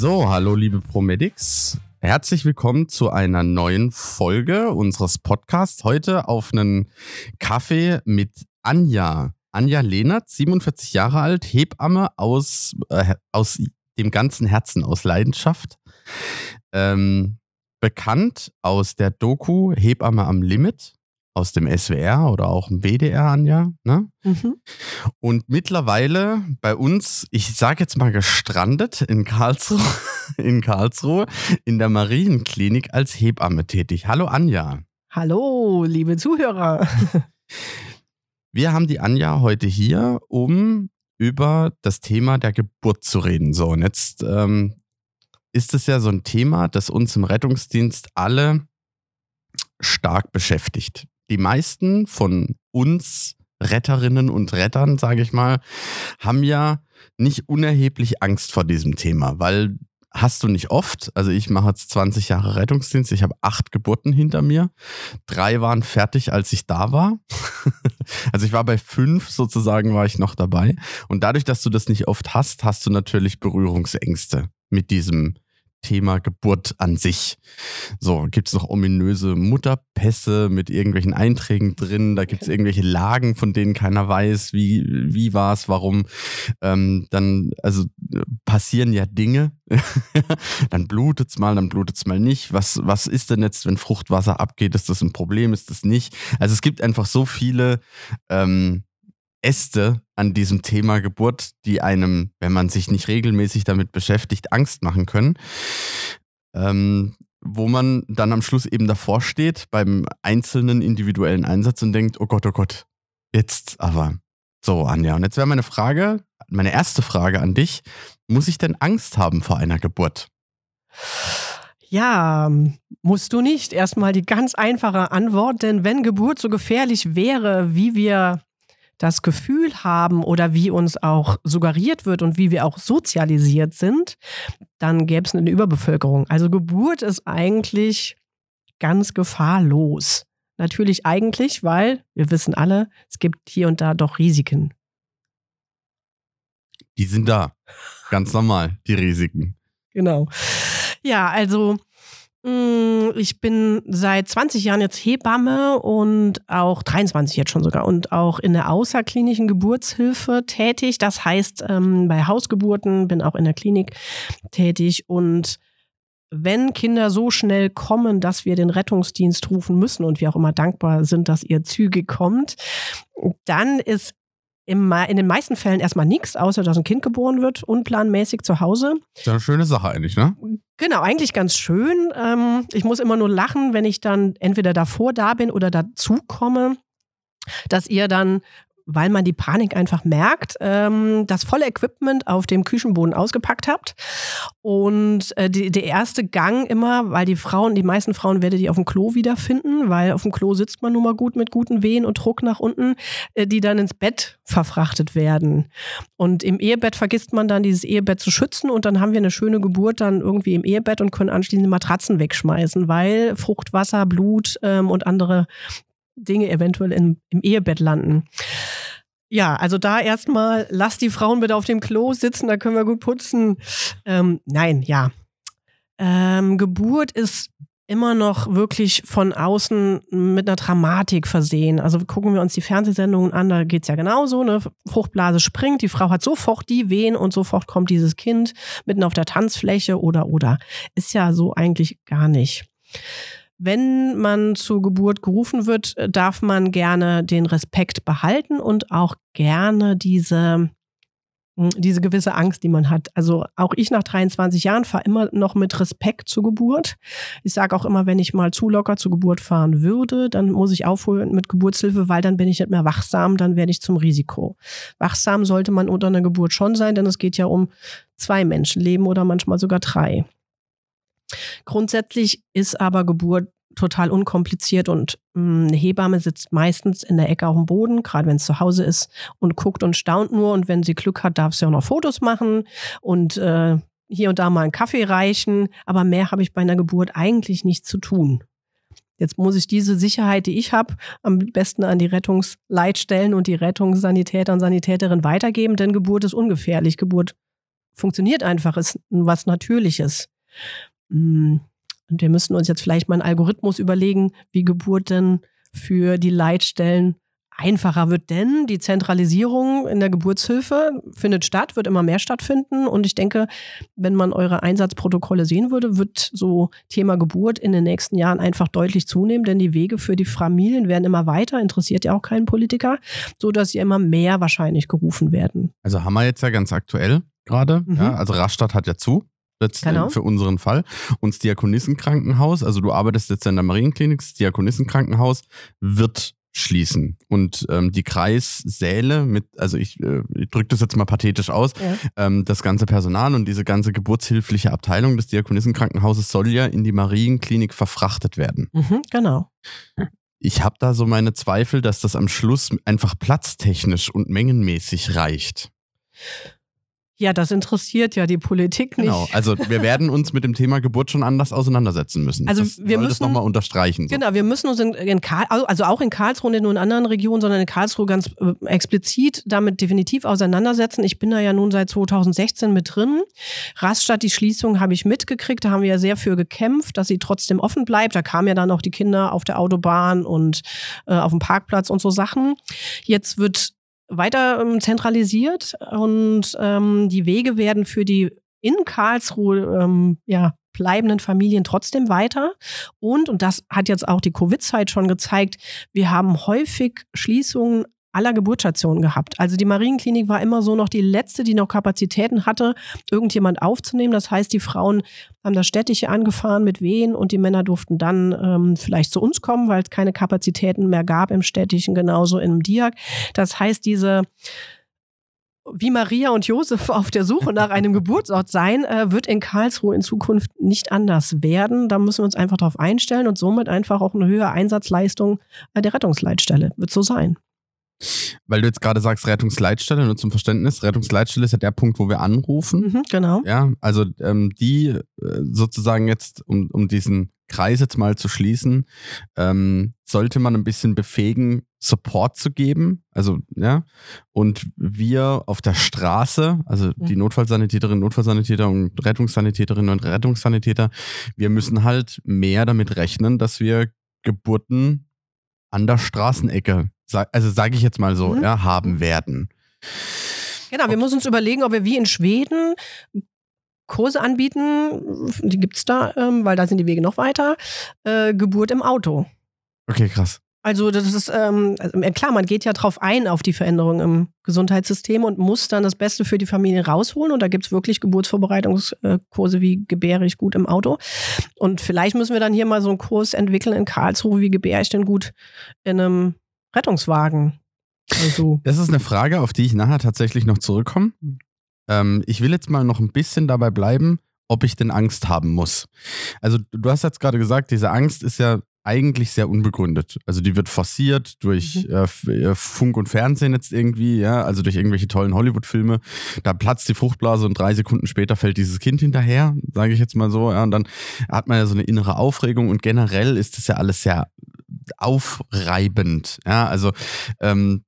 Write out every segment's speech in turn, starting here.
So, hallo liebe Promedics. Herzlich willkommen zu einer neuen Folge unseres Podcasts. Heute auf einen Kaffee mit Anja. Anja Lehnert, 47 Jahre alt, Hebamme aus, äh, aus dem ganzen Herzen, aus Leidenschaft. Ähm, bekannt aus der Doku Hebamme am Limit aus dem SWR oder auch im WDR, Anja. Ne? Mhm. Und mittlerweile bei uns, ich sage jetzt mal gestrandet in Karlsruhe, in Karlsruhe, in der Marienklinik als Hebamme tätig. Hallo Anja. Hallo, liebe Zuhörer. Wir haben die Anja heute hier, um über das Thema der Geburt zu reden. So, und jetzt ähm, ist es ja so ein Thema, das uns im Rettungsdienst alle stark beschäftigt die meisten von uns Retterinnen und Rettern, sage ich mal, haben ja nicht unerheblich Angst vor diesem Thema, weil hast du nicht oft. Also ich mache jetzt 20 Jahre Rettungsdienst, ich habe acht Geburten hinter mir. Drei waren fertig, als ich da war. also ich war bei fünf sozusagen, war ich noch dabei. Und dadurch, dass du das nicht oft hast, hast du natürlich Berührungsängste mit diesem Thema Geburt an sich. So, gibt es noch ominöse Mutterpässe mit irgendwelchen Einträgen drin, da gibt es irgendwelche Lagen, von denen keiner weiß, wie, wie war es, warum. Ähm, dann, also passieren ja Dinge. dann blutet es mal, dann blutet es mal nicht. Was, was ist denn jetzt, wenn Fruchtwasser abgeht? Ist das ein Problem? Ist das nicht? Also es gibt einfach so viele ähm, Äste an diesem Thema Geburt, die einem, wenn man sich nicht regelmäßig damit beschäftigt, Angst machen können. Ähm, wo man dann am Schluss eben davor steht beim einzelnen individuellen Einsatz und denkt, oh Gott, oh Gott, jetzt aber. So, Anja, und jetzt wäre meine Frage, meine erste Frage an dich, muss ich denn Angst haben vor einer Geburt? Ja, musst du nicht. Erstmal die ganz einfache Antwort, denn wenn Geburt so gefährlich wäre, wie wir das Gefühl haben oder wie uns auch suggeriert wird und wie wir auch sozialisiert sind, dann gäbe es eine Überbevölkerung. Also Geburt ist eigentlich ganz gefahrlos. Natürlich eigentlich, weil wir wissen alle, es gibt hier und da doch Risiken. Die sind da. Ganz normal, die Risiken. Genau. Ja, also ich bin seit 20 Jahren jetzt Hebamme und auch 23 jetzt schon sogar und auch in der außerklinischen Geburtshilfe tätig. Das heißt, ähm, bei Hausgeburten bin auch in der Klinik tätig und wenn Kinder so schnell kommen, dass wir den Rettungsdienst rufen müssen und wir auch immer dankbar sind, dass ihr Züge kommt, dann ist im, in den meisten Fällen erstmal nichts, außer dass ein Kind geboren wird, unplanmäßig zu Hause. Ist ja eine schöne Sache eigentlich, ne? Genau, eigentlich ganz schön. Ähm, ich muss immer nur lachen, wenn ich dann entweder davor da bin oder dazu komme, dass ihr dann weil man die Panik einfach merkt, ähm, das volle Equipment auf dem Küchenboden ausgepackt habt. Und äh, die, der erste Gang immer, weil die Frauen, die meisten Frauen werdet ihr auf dem Klo wiederfinden, weil auf dem Klo sitzt man nun mal gut mit guten Wehen und Druck nach unten, äh, die dann ins Bett verfrachtet werden. Und im Ehebett vergisst man dann dieses Ehebett zu schützen und dann haben wir eine schöne Geburt dann irgendwie im Ehebett und können anschließend Matratzen wegschmeißen, weil Fruchtwasser, Blut ähm, und andere Dinge eventuell in, im Ehebett landen. Ja, also da erstmal, lass die Frauen bitte auf dem Klo sitzen, da können wir gut putzen. Ähm, nein, ja. Ähm, Geburt ist immer noch wirklich von außen mit einer Dramatik versehen. Also gucken wir uns die Fernsehsendungen an, da geht es ja genauso. Eine Fruchtblase springt, die Frau hat sofort die Wehen und sofort kommt dieses Kind mitten auf der Tanzfläche oder oder. Ist ja so eigentlich gar nicht. Wenn man zur Geburt gerufen wird, äh, darf man gerne den Respekt behalten und auch gerne diese, hm, diese gewisse Angst, die man hat. Also auch ich nach 23 Jahren fahre immer noch mit Respekt zur Geburt. Ich sage auch immer, wenn ich mal zu locker zur Geburt fahren würde, dann muss ich aufholen mit Geburtshilfe, weil dann bin ich nicht mehr wachsam, dann werde ich zum Risiko. Wachsam sollte man unter einer Geburt schon sein, denn es geht ja um zwei Menschenleben oder manchmal sogar drei. Grundsätzlich ist aber Geburt total unkompliziert und mh, hm, eine Hebamme sitzt meistens in der Ecke auf dem Boden, gerade wenn es zu Hause ist und guckt und staunt nur und wenn sie Glück hat, darf sie auch noch Fotos machen und äh, hier und da mal einen Kaffee reichen, aber mehr habe ich bei einer Geburt eigentlich nicht zu tun. Jetzt muss ich diese Sicherheit, die ich habe, am besten an die Rettungsleitstellen und die Rettungssanitäter und Sanitäterinnen weitergeben, denn Geburt ist ungefährlich. Geburt funktioniert einfach, ist was Natürliches. Hm. Und wir müssen uns jetzt vielleicht mal einen Algorithmus überlegen, wie Geburt denn für die Leitstellen einfacher wird, denn die Zentralisierung in der Geburtshilfe findet statt, wird immer mehr stattfinden. Und ich denke, wenn man eure Einsatzprotokolle sehen würde, wird so Thema Geburt in den nächsten Jahren einfach deutlich zunehmen, denn die Wege für die Familien werden immer weiter, interessiert ja auch keinen Politiker, so dass sie immer mehr wahrscheinlich gerufen werden. Also haben wir jetzt ja ganz aktuell gerade, mhm. ja, also Rastatt hat ja zu. Genau. für unseren Fall. Und das Diakonissenkrankenhaus, also du arbeitest jetzt in der Marienklinik, das Diakonissenkrankenhaus wird schließen. Und ähm, die Kreissäle mit, also ich, äh, ich drücke das jetzt mal pathetisch aus, ja. ähm, das ganze Personal und diese ganze geburtshilfliche Abteilung des Diakonissenkrankenhauses soll ja in die Marienklinik verfrachtet werden. Mhm, genau. Ich habe da so meine Zweifel, dass das am Schluss einfach platztechnisch und mengenmäßig reicht. Ja, das interessiert ja die Politik nicht. Genau, also wir werden uns mit dem Thema Geburt schon anders auseinandersetzen müssen. Also das wir müssen das nochmal unterstreichen. So. Genau, wir müssen uns in, in Karl, also auch in Karlsruhe, nicht nur in anderen Regionen, sondern in Karlsruhe ganz äh, explizit damit definitiv auseinandersetzen. Ich bin da ja nun seit 2016 mit drin. Raststadt, die Schließung habe ich mitgekriegt, da haben wir ja sehr für gekämpft, dass sie trotzdem offen bleibt. Da kamen ja dann auch die Kinder auf der Autobahn und äh, auf dem Parkplatz und so Sachen. Jetzt wird weiter ähm, zentralisiert und ähm, die Wege werden für die in Karlsruhe ähm, ja, bleibenden Familien trotzdem weiter. Und, und das hat jetzt auch die Covid-Zeit schon gezeigt, wir haben häufig Schließungen aller Geburtsstationen gehabt. Also die Marienklinik war immer so noch die letzte, die noch Kapazitäten hatte, irgendjemand aufzunehmen. Das heißt, die Frauen haben das Städtische angefahren mit Wehen und die Männer durften dann ähm, vielleicht zu uns kommen, weil es keine Kapazitäten mehr gab im Städtischen, genauso im Diak. Das heißt, diese wie Maria und Josef auf der Suche nach einem Geburtsort sein, äh, wird in Karlsruhe in Zukunft nicht anders werden. Da müssen wir uns einfach darauf einstellen und somit einfach auch eine höhere Einsatzleistung äh, der Rettungsleitstelle. Wird so sein. Weil du jetzt gerade sagst, Rettungsleitstelle, nur zum Verständnis, Rettungsleitstelle ist ja der Punkt, wo wir anrufen. Mhm, genau. Ja, also ähm, die äh, sozusagen jetzt, um, um diesen Kreis jetzt mal zu schließen, ähm, sollte man ein bisschen befähigen, Support zu geben. Also, ja. Und wir auf der Straße, also die Notfallsanitäterinnen, Notfallsanitäter und Rettungssanitäterinnen und Rettungssanitäter, wir müssen halt mehr damit rechnen, dass wir Geburten an der Straßenecke also sage ich jetzt mal so, mhm. ja, haben werden. Genau, wir müssen uns überlegen, ob wir wie in Schweden Kurse anbieten, die gibt es da, ähm, weil da sind die Wege noch weiter, äh, Geburt im Auto. Okay, krass. Also das ist ähm, also, klar, man geht ja drauf ein auf die Veränderung im Gesundheitssystem und muss dann das Beste für die Familie rausholen. Und da gibt es wirklich Geburtsvorbereitungskurse wie gebäre ich gut im Auto. Und vielleicht müssen wir dann hier mal so einen Kurs entwickeln in Karlsruhe, wie gebäre ich denn gut in einem Rettungswagen. Also. Das ist eine Frage, auf die ich nachher tatsächlich noch zurückkomme. Ähm, ich will jetzt mal noch ein bisschen dabei bleiben, ob ich denn Angst haben muss. Also du hast jetzt gerade gesagt, diese Angst ist ja eigentlich sehr unbegründet. Also die wird forciert durch mhm. äh, äh, Funk und Fernsehen jetzt irgendwie, ja, also durch irgendwelche tollen Hollywood-Filme. Da platzt die Fruchtblase und drei Sekunden später fällt dieses Kind hinterher, sage ich jetzt mal so, ja, und dann hat man ja so eine innere Aufregung und generell ist das ja alles sehr aufreibend. Ja, also ähm,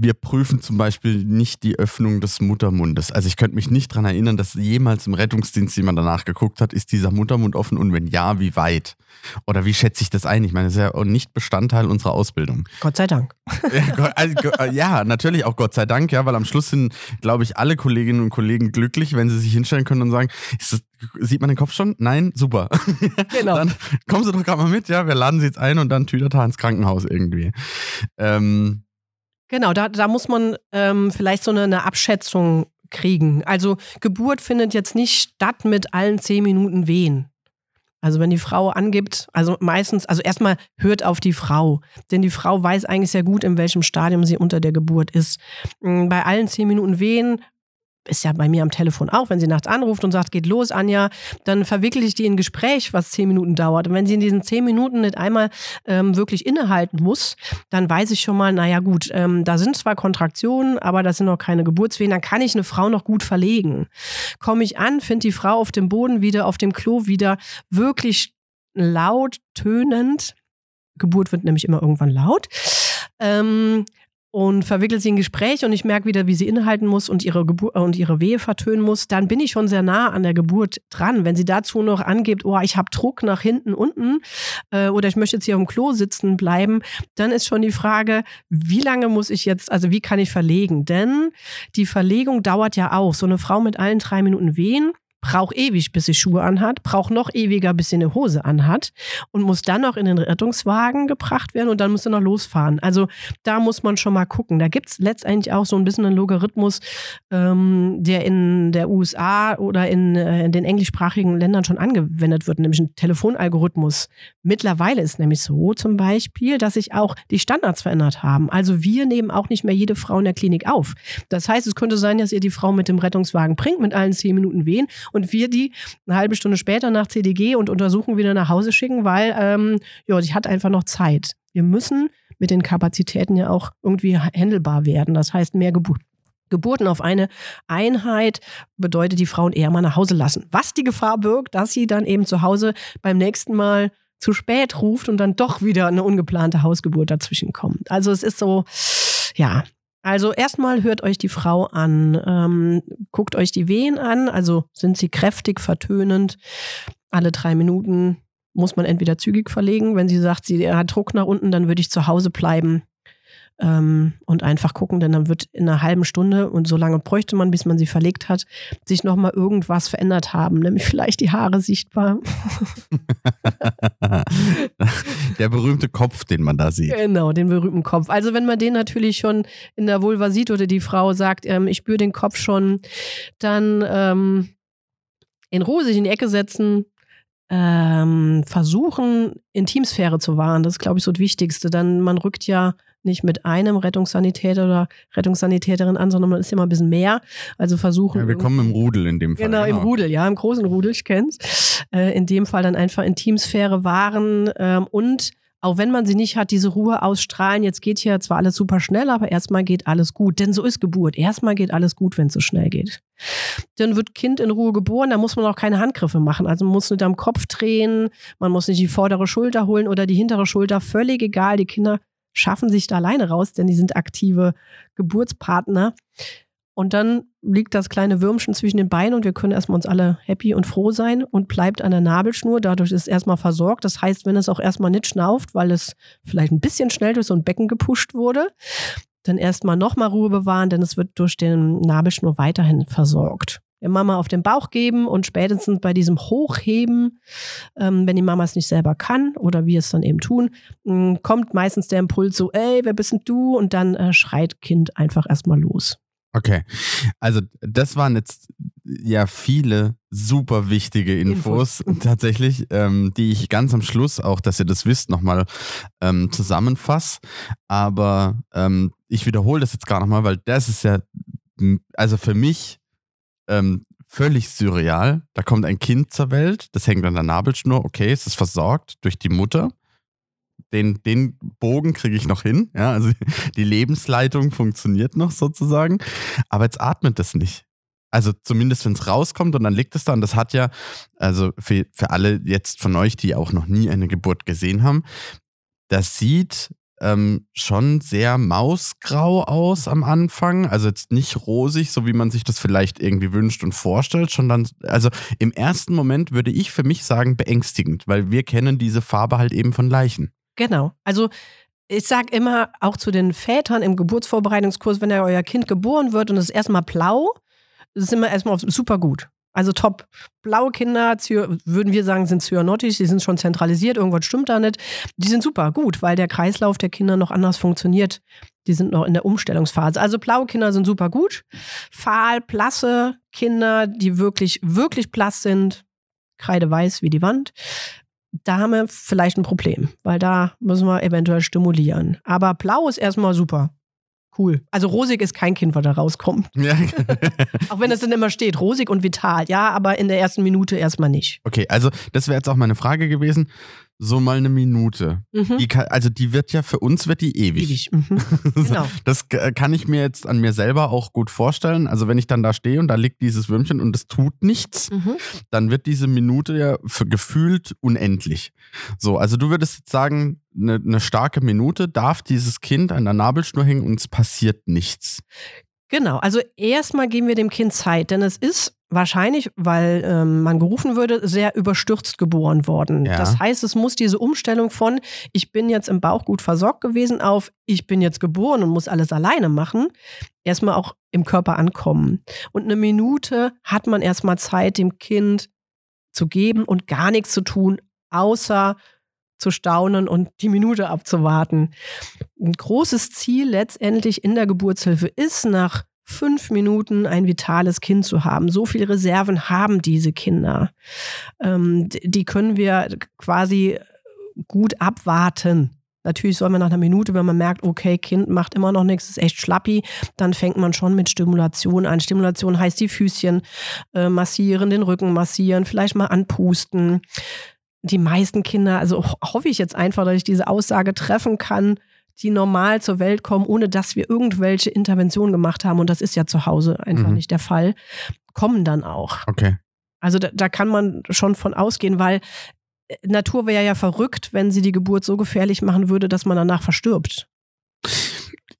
wir prüfen zum Beispiel nicht die Öffnung des Muttermundes. Also ich könnte mich nicht daran erinnern, dass jemals im Rettungsdienst jemand danach geguckt hat, ist dieser Muttermund offen und wenn ja, wie weit? Oder wie schätze ich das ein? Ich meine, das ist ja nicht Bestandteil unserer Ausbildung. Gott sei Dank. Ja, also, äh, ja, natürlich auch Gott sei Dank, ja, weil am Schluss sind, glaube ich, alle Kolleginnen und Kollegen glücklich, wenn sie sich hinstellen können und sagen, das, sieht man den Kopf schon? Nein, super. Genau. dann kommen Sie doch gerade mal mit, ja, wir laden Sie jetzt ein und dann Tüderta ins Krankenhaus irgendwie. Ähm, Genau, da, da muss man ähm, vielleicht so eine, eine Abschätzung kriegen. Also Geburt findet jetzt nicht statt mit allen zehn Minuten Wehen. Also wenn die Frau angibt, also meistens, also erstmal hört auf die Frau, denn die Frau weiß eigentlich sehr gut, in welchem Stadium sie unter der Geburt ist. Mm, bei allen zehn Minuten Wehen ist ja bei mir am Telefon auch, wenn sie nachts anruft und sagt, geht los, Anja, dann verwickle ich die in ein Gespräch, was zehn Minuten dauert. Und wenn sie in diesen zehn Minuten nicht einmal ähm, wirklich innehalten muss, dann weiß ich schon mal, naja gut, ähm, da sind zwar Kontraktionen, aber das sind noch keine Geburtswehen, dann kann ich eine Frau noch gut verlegen. Komme ich an, finde die Frau auf dem Boden wieder, auf dem Klo wieder wirklich laut, tönend. Geburt wird nämlich immer irgendwann laut. Ähm, und verwickelt sie in Gespräch und ich merke wieder, wie sie innehalten muss und ihre, Gebur und ihre Wehe vertönen muss, dann bin ich schon sehr nah an der Geburt dran. Wenn sie dazu noch angibt, oh, ich habe Druck nach hinten, unten äh, oder ich möchte jetzt hier dem Klo sitzen bleiben, dann ist schon die Frage, wie lange muss ich jetzt, also wie kann ich verlegen? Denn die Verlegung dauert ja auch. So eine Frau mit allen drei Minuten Wehen braucht ewig, bis sie Schuhe anhat, braucht noch ewiger, bis sie eine Hose anhat und muss dann noch in den Rettungswagen gebracht werden und dann muss sie noch losfahren. Also da muss man schon mal gucken. Da gibt es letztendlich auch so ein bisschen einen Logarithmus, ähm, der in der USA oder in, äh, in den englischsprachigen Ländern schon angewendet wird, nämlich ein Telefonalgorithmus. Mittlerweile ist nämlich so zum Beispiel, dass sich auch die Standards verändert haben. Also wir nehmen auch nicht mehr jede Frau in der Klinik auf. Das heißt, es könnte sein, dass ihr die Frau mit dem Rettungswagen bringt, mit allen zehn Minuten wehen und wir die eine halbe Stunde später nach CDG und Untersuchung wieder nach Hause schicken, weil ähm, ja, sie hat einfach noch Zeit. Wir müssen mit den Kapazitäten ja auch irgendwie handelbar werden. Das heißt, mehr Geburt. Geburten auf eine Einheit bedeutet die Frauen eher mal nach Hause lassen. Was die Gefahr birgt, dass sie dann eben zu Hause beim nächsten Mal zu spät ruft und dann doch wieder eine ungeplante Hausgeburt dazwischen kommt. Also es ist so, ja, also erstmal hört euch die Frau an, ähm, guckt euch die Wehen an, also sind sie kräftig, vertönend. Alle drei Minuten muss man entweder zügig verlegen. Wenn sie sagt, sie hat Druck nach unten, dann würde ich zu Hause bleiben ähm, und einfach gucken, denn dann wird in einer halben Stunde und so lange bräuchte man, bis man sie verlegt hat, sich nochmal irgendwas verändert haben, nämlich vielleicht die Haare sichtbar. der berühmte Kopf, den man da sieht. Genau, den berühmten Kopf. Also wenn man den natürlich schon in der Vulva sieht oder die Frau sagt, ähm, ich spüre den Kopf schon, dann ähm, in Ruhe sich in die Ecke setzen, ähm, versuchen, Intimsphäre zu wahren. Das ist, glaube ich, so das Wichtigste. Dann man rückt ja nicht mit einem Rettungssanitäter oder Rettungssanitäterin an, sondern man ist immer ein bisschen mehr. Also versuchen. Ja, wir kommen im Rudel in dem Fall. Genau, genau. im Rudel, ja, im großen Rudel, ich kenn's. Äh, in dem Fall dann einfach Intimsphäre wahren ähm, und auch wenn man sie nicht hat, diese Ruhe ausstrahlen. Jetzt geht hier zwar alles super schnell, aber erstmal geht alles gut. Denn so ist Geburt. Erstmal geht alles gut, wenn es so schnell geht. Dann wird Kind in Ruhe geboren, da muss man auch keine Handgriffe machen. Also man muss nicht am Kopf drehen, man muss nicht die vordere Schulter holen oder die hintere Schulter. Völlig egal. Die Kinder schaffen sich da alleine raus, denn die sind aktive Geburtspartner. Und dann liegt das kleine Würmchen zwischen den Beinen und wir können erstmal uns alle happy und froh sein und bleibt an der Nabelschnur. Dadurch ist es erstmal versorgt. Das heißt, wenn es auch erstmal nicht schnauft, weil es vielleicht ein bisschen schnell durch so ein Becken gepusht wurde, dann erstmal nochmal Ruhe bewahren, denn es wird durch den Nabelschnur weiterhin versorgt der Mama auf den Bauch geben und spätestens bei diesem Hochheben, ähm, wenn die Mama es nicht selber kann oder wir es dann eben tun, mh, mm, kommt meistens der Impuls so, ey, wer bist denn du? Und dann äh, schreit Kind einfach erstmal los. Okay, also das waren jetzt ja viele super wichtige Infos, Infos. tatsächlich, ähm, die ich ganz am Schluss auch, dass ihr das wisst, nochmal ähm, zusammenfasse. Aber ähm, ich wiederhole das jetzt gar nochmal, weil das ist ja, also für mich ähm, völlig surreal. Da kommt ein Kind zur Welt, das hängt an der Nabelschnur, okay, es ist versorgt durch die Mutter. Den, den Bogen kriege ich noch hin, ja, also die Lebensleitung funktioniert noch sozusagen, aber jetzt atmet es nicht. Also zumindest, wenn es rauskommt und dann liegt es da und das hat ja, also für, für alle jetzt von euch, die auch noch nie eine Geburt gesehen haben, das sieht ähm, schon sehr mausgrau aus am Anfang. Also jetzt nicht rosig, so wie man sich das vielleicht irgendwie wünscht und vorstellt, schon dann, also im ersten Moment würde ich für mich sagen beängstigend, weil wir kennen diese Farbe halt eben von Leichen. Genau. Also ich sage immer auch zu den Vätern im Geburtsvorbereitungskurs, wenn ja euer Kind geboren wird und es ist erstmal blau, ist immer erstmal super gut. Also top. Blaue Kinder, würden wir sagen, sind zyanotisch, die sind schon zentralisiert, irgendwas stimmt da nicht. Die sind super gut, weil der Kreislauf der Kinder noch anders funktioniert. Die sind noch in der Umstellungsphase. Also blaue Kinder sind super gut. Fahl, blasse Kinder, die wirklich, wirklich blass sind, kreideweiß wie die Wand. Da haben wir vielleicht ein Problem, weil da müssen wir eventuell stimulieren. Aber blau ist erstmal super cool. Also rosig ist kein Kind, was da rauskommt. Ja. Auch wenn es dann immer steht, rosig und vital. Ja, aber in der ersten Minute erstmal nicht. Okay, also das wäre jetzt auch meine Frage gewesen. So mal eine Minute. Mhm. Die kann, also die wird ja für uns wird die ewig. Ewig. Mhm. Genau. Das äh, kann ich mir jetzt an mir selber auch gut vorstellen. Also wenn ich dann da stehe und da liegt dieses Würmchen und es tut nichts, Mhm. dann wird diese Minute ja für gefühlt unendlich. So, also du würdest jetzt sagen, eine, eine starke Minute darf dieses Kind an der Nabelschnur hängen und es passiert nichts. Genau, also erstmal geben wir dem Kind Zeit, denn es ist wahrscheinlich, weil ähm, man gerufen würde, sehr überstürzt geboren worden. Ja. Das heißt, es muss diese Umstellung von ich bin jetzt im Bauch gut versorgt gewesen auf ich bin jetzt geboren und muss alles alleine machen, erstmal auch im Körper ankommen. Und eine Minute hat man erstmal Zeit, dem Kind zu geben und gar nichts zu tun, außer zu staunen und die Minute abzuwarten. Ein großes Ziel letztendlich in der Geburtshilfe ist, nach fünf Minuten ein vitales Kind zu haben. So viele Reserven haben diese Kinder. Ähm, die können wir quasi gut abwarten. Natürlich soll man nach einer Minute, wenn man merkt, okay, Kind macht immer noch nichts, ist echt schlappi, dann fängt man schon mit Stimulation an. Stimulation heißt die Füßchen äh, massieren, den Rücken massieren, vielleicht mal anpusten. Die meisten Kinder, also ho- hoffe ich jetzt einfach, dass ich diese Aussage treffen kann, die normal zur Welt kommen, ohne dass wir irgendwelche Interventionen gemacht haben. Und das ist ja zu Hause einfach Mhm. nicht der Fall, kommen dann auch. Okay. Also da, da kann man schon von ausgehen, weil äh, Natur wäre ja verrückt, wenn sie die Geburt so gefährlich machen würde, dass man danach verstirbt.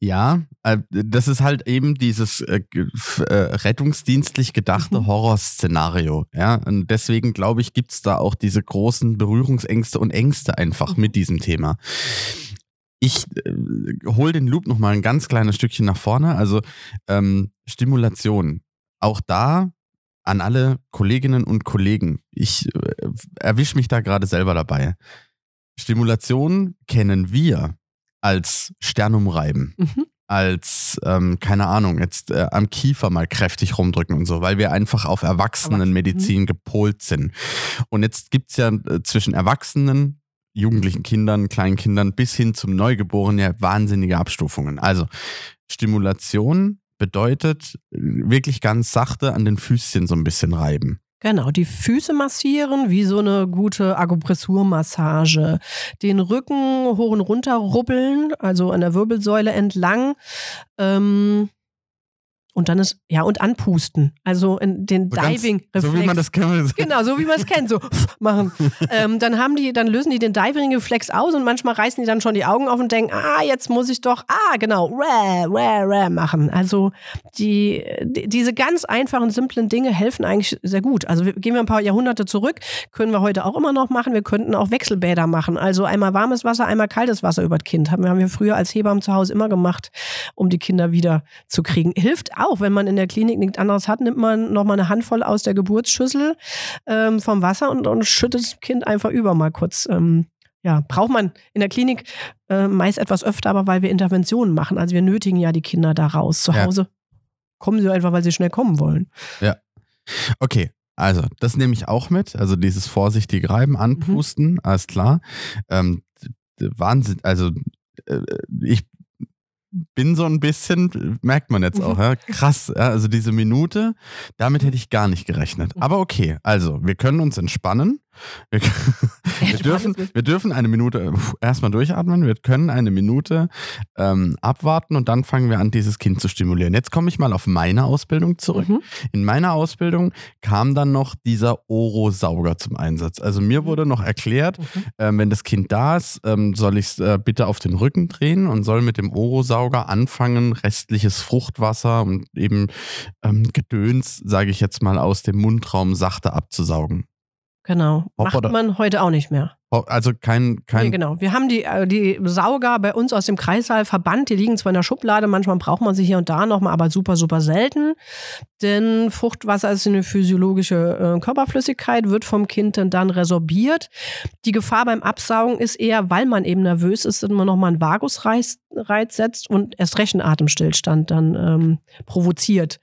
Ja, äh, das ist halt eben dieses äh, äh, rettungsdienstlich gedachte Mhm. Horrorszenario. Ja, und deswegen glaube ich, gibt es da auch diese großen Berührungsängste und Ängste einfach Mhm. mit diesem Thema. Ich äh, hole den Loop noch mal ein ganz kleines Stückchen nach vorne. Also ähm, Stimulation. Auch da an alle Kolleginnen und Kollegen. Ich äh, erwische mich da gerade selber dabei. Stimulation kennen wir als Sternumreiben Mhm. als, ähm, keine Ahnung, jetzt äh, am Kiefer mal kräftig rumdrücken und so, weil wir einfach auf Erwachsenenmedizin gepolt sind. Und jetzt gibt's ja äh, zwischen Erwachsenen, jugendlichen Kindern, kleinen Kindern bis hin zum Neugeborenen ja wahnsinnige Abstufungen. Also Stimulation bedeutet äh, wirklich ganz sachte an den Füßchen so ein bisschen reiben. Genau, die Füße massieren, wie so eine gute Akupressurmassage. Den Rücken hoch und runter rubbeln, also an der Wirbelsäule entlang. Ähm, und dann ist, ja, und anpusten. Also in den So Diving-Reflex. So wie man das kennt. Genau, so wie man es kennt, so machen. ähm, dann haben die, dann lösen die den Diving-Reflex aus und manchmal reißen die dann schon die Augen auf und denken, ah, jetzt muss ich doch, ah, genau, rah, rah, rah machen. Also die, die, diese ganz einfachen, simplen Dinge helfen eigentlich sehr gut. Also wir, gehen wir ein paar Jahrhunderte zurück, können wir heute auch immer noch machen. Wir könnten auch Wechselbäder machen. Also einmal warmes Wasser, einmal kaltes Wasser über das Kind. Haben wir, haben wir früher als Hebammen zu Hause immer gemacht, um die Kinder wieder zu kriegen. Hilft auch, wenn man in der Klinik nichts anderes hat, nimmt man nochmal eine Handvoll aus der Geburtsschüssel ähm, vom Wasser und, und schüttet das Kind einfach über mal kurz. Ähm, ja, braucht man in der Klinik äh, meist etwas öfter, aber weil wir Interventionen machen. Also wir nötigen ja die Kinder da raus. Zu Ja. Hause kommen sie einfach, weil sie schnell kommen wollen. Okay, also das nehme ich auch mit. Also dieses vorsichtige Reiben, anpusten, alles klar. Ähm, Wahnsinn, also äh, ich bin so ein bisschen, merkt man jetzt auch, ja, krass. Ja, also diese Minute, damit hätte ich gar nicht gerechnet. Aber okay, also wir können uns entspannen. Wir, wir, dürfen, wir dürfen eine Minute erstmal durchatmen. Wir können eine Minute ähm, abwarten und dann fangen wir an, dieses Kind zu stimulieren. Jetzt komme ich mal auf meine Ausbildung zurück. Mhm. In meiner Ausbildung kam dann noch dieser Oro-Sauger zum Einsatz. Also mir wurde noch erklärt, Mhm. ähm, wenn das Kind da ist, ähm, soll ich es äh, bitte auf den Rücken drehen und soll mit dem Oro-Sauger anfangen, restliches Fruchtwasser und eben ähm, Gedöns, sage ich jetzt mal, aus dem Mundraum sachte abzusaugen. Genau. Macht man heute auch nicht mehr. Also kein, kein Nee, genau. Wir haben die, äh, die Sauger bei uns aus dem Kreissaal verbannt. Die liegen zwar in der Schublade, manchmal braucht man sie hier und da nochmal, aber super, super selten. Denn Fruchtwasser ist eine physiologische äh, Körperflüssigkeit, wird vom Kind dann, dann resorbiert. Die Gefahr beim Absaugen ist eher, weil man eben nervös ist, dass man nochmal einen Vagusreiz Reiz setzt und erst recht einen Atemstillstand dann ähm, provoziert.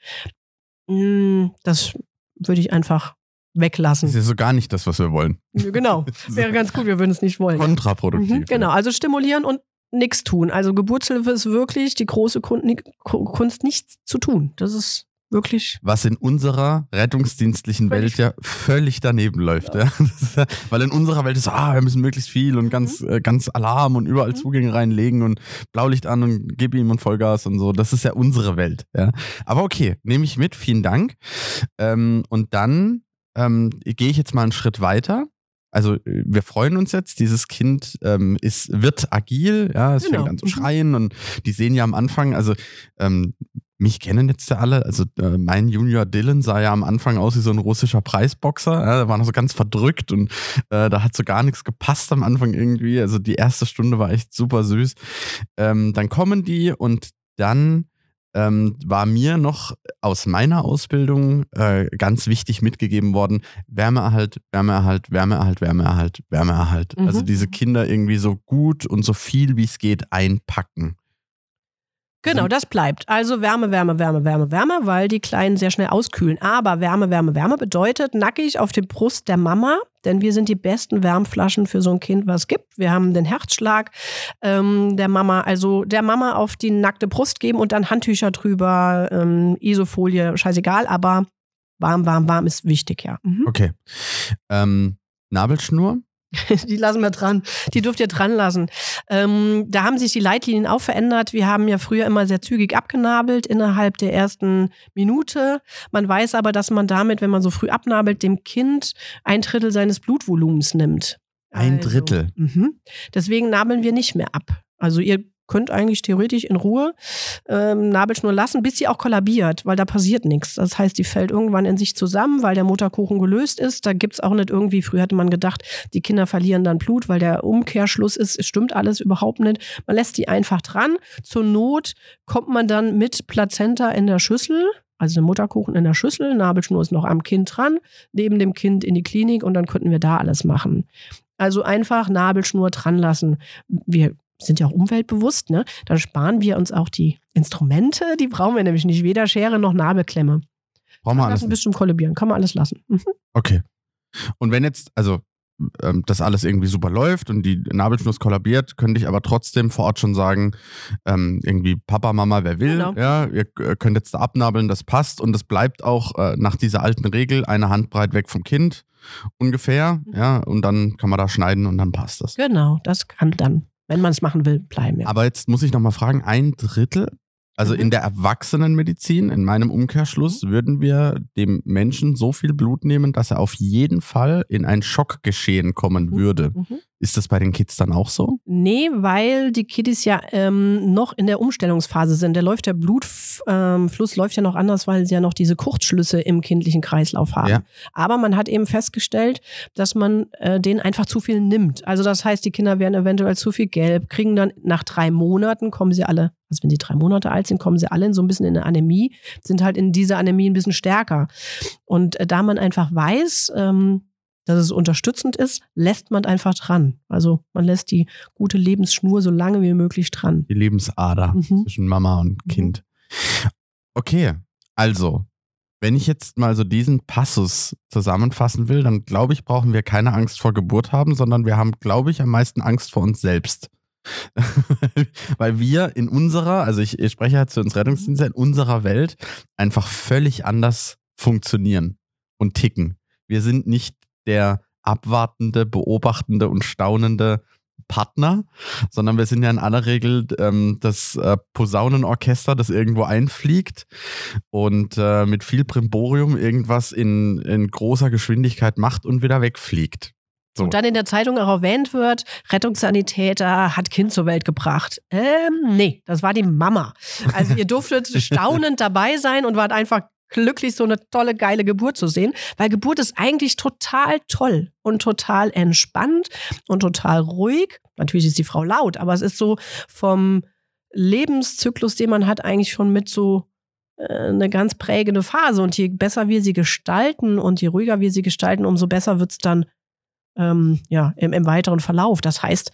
Mm, Das würde ich einfach weglassen. das ist ja so gar nicht das, was wir wollen. Genau. Wäre ganz gut, wir würden es nicht wollen. Kontraproduktiv. Mhm, genau, also stimulieren und nichts tun. Also Geburtshilfe ist wirklich die große Kunst, nichts zu tun. Das ist wirklich. Was in unserer rettungsdienstlichen Welt ja völlig daneben läuft. Ja. ja. Weil in unserer Welt ist, ah, wir müssen möglichst viel und ganz, mhm. äh, ganz Alarm und überall mhm. Zugänge reinlegen und Blaulicht an und gib ihm und Vollgas und so. Das ist ja unsere Welt. Ja. Aber okay, nehme ich mit, vielen Dank. Ähm, und dann ähm, gehe ich jetzt mal einen Schritt weiter also äh, wir freuen uns jetzt, dieses Kind ähm, ist, wird agil, ja, es genau. fängt an zu mhm. schreien und die sehen ja am Anfang, also ähm, mich kennen jetzt ja alle, also äh, mein Junior Dylan sah ja am Anfang aus wie so ein russischer Preisboxer, ja, der war noch so ganz verdrückt und äh, da hat so gar nichts gepasst am Anfang irgendwie, also die erste Stunde war echt super süß. Ähm, dann kommen die und dann ähm, war mir noch aus meiner Ausbildung äh, ganz wichtig mitgegeben worden, Wärmeerhalt, Wärmeerhalt, Wärmeerhalt, Wärmeerhalt, Wärmeerhalt. Mhm. Also diese Kinder irgendwie so gut und so viel wie es geht einpacken. Genau, das bleibt. Also Wärme, Wärme, Wärme, Wärme, Wärme, weil die Kleinen sehr schnell auskühlen. Aber Wärme, Wärme, Wärme bedeutet nackig auf dem Brust der Mama, denn wir sind die besten Wärmflaschen für so ein Kind, was es gibt. Wir haben den Herzschlag ähm, der Mama, also der Mama auf die nackte Brust geben und dann Handtücher drüber, ähm, Isofolie, scheißegal, aber warm, warm, warm ist wichtig, ja. Mhm. Okay. Ähm, Nabelschnur? Die lassen wir dran. Die dürft ihr dran lassen. Ähm, da haben sich die Leitlinien auch verändert. Wir haben ja früher immer sehr zügig abgenabelt innerhalb der ersten Minute. Man weiß aber, dass man damit, wenn man so früh abnabelt, dem Kind ein Drittel seines Blutvolumens nimmt. Ein also, Drittel. Mhm. Deswegen nabeln wir nicht mehr ab. Also ihr könnt eigentlich theoretisch in Ruhe ähm, Nabelschnur lassen, bis sie auch kollabiert, weil da passiert nichts. Das heißt, die fällt irgendwann in sich zusammen, weil der Mutterkuchen gelöst ist. Da gibt es auch nicht irgendwie, früher hatte man gedacht, die Kinder verlieren dann Blut, weil der Umkehrschluss ist. Es stimmt alles überhaupt nicht. Man lässt die einfach dran. Zur Not kommt man dann mit Plazenta in der Schüssel. Also der Mutterkuchen in der Schüssel, Nabelschnur ist noch am Kind dran, neben dem Kind in die Klinik und dann könnten wir da alles machen. Also einfach Nabelschnur dran lassen. Wir sind ja auch umweltbewusst, ne? Dann sparen wir uns auch die Instrumente, die brauchen wir nämlich nicht, weder Schere noch Nabelklemme. Brauchen wir alles. Bis zum Kollabieren, kann man alles lassen. Mhm. Okay. Und wenn jetzt, also ähm, das alles irgendwie super läuft und die Nabelschnuss kollabiert, könnte ich aber trotzdem vor Ort schon sagen, ähm, irgendwie Papa, Mama, wer will, genau. ja, ihr könnt jetzt da abnabeln, das passt und das bleibt auch äh, nach dieser alten Regel eine Handbreit weg vom Kind ungefähr, mhm. ja, und dann kann man da schneiden und dann passt das. Genau, das kann dann wenn man es machen will, bleiben. Ja. Aber jetzt muss ich nochmal fragen, ein Drittel also mhm. in der Erwachsenenmedizin, in meinem Umkehrschluss, mhm. würden wir dem Menschen so viel Blut nehmen, dass er auf jeden Fall in ein Schockgeschehen kommen mhm. würde. Mhm. Ist das bei den Kids dann auch so? Nee, weil die Kiddies ja ähm, noch in der Umstellungsphase sind. Der läuft der Blutfluss ähm, läuft ja noch anders, weil sie ja noch diese Kurzschlüsse im kindlichen Kreislauf haben. Ja. Aber man hat eben festgestellt, dass man äh, denen einfach zu viel nimmt. Also das heißt, die Kinder werden eventuell zu viel gelb, kriegen dann nach drei Monaten kommen sie alle also wenn sie drei Monate alt sind, kommen sie alle in so ein bisschen in eine Anämie, sind halt in dieser Anämie ein bisschen stärker. Und äh, da man einfach weiß, ähm, dass es unterstützend ist, lässt man einfach dran. Also man lässt die gute Lebensschnur so lange wie möglich dran. Die Lebensader mhm. zwischen Mama und mhm. Kind. Okay, also, wenn ich jetzt mal so diesen Passus zusammenfassen will, dann glaube ich, brauchen wir keine Angst vor Geburt haben, sondern wir haben, glaube ich, am meisten Angst vor uns selbst. Weil wir in unserer, also ich, ich spreche halt zu uns Rettungsdienste, in unserer Welt einfach völlig anders funktionieren und ticken. Wir sind nicht der abwartende, beobachtende und staunende Partner, sondern wir sind ja in aller Regel ähm, das äh, Posaunenorchester, das irgendwo einfliegt und äh, mit viel Primborium irgendwas in, in großer Geschwindigkeit macht und wieder wegfliegt. So. Und dann in der Zeitung auch erwähnt wird, Rettungssanitäter hat Kind zur Welt gebracht. Ähm, nee, das war die Mama. Also ihr durftet staunend dabei sein und wart einfach glücklich, so eine tolle, geile Geburt zu sehen. Weil Geburt ist eigentlich total toll und total entspannt und total ruhig. Natürlich ist die Frau laut, aber es ist so vom Lebenszyklus, den man hat, eigentlich schon mit so äh, eine ganz prägende Phase. Und je besser wir sie gestalten und je ruhiger wir sie gestalten, umso besser wird es dann ähm, ja, im, im, weiteren Verlauf. Das heißt,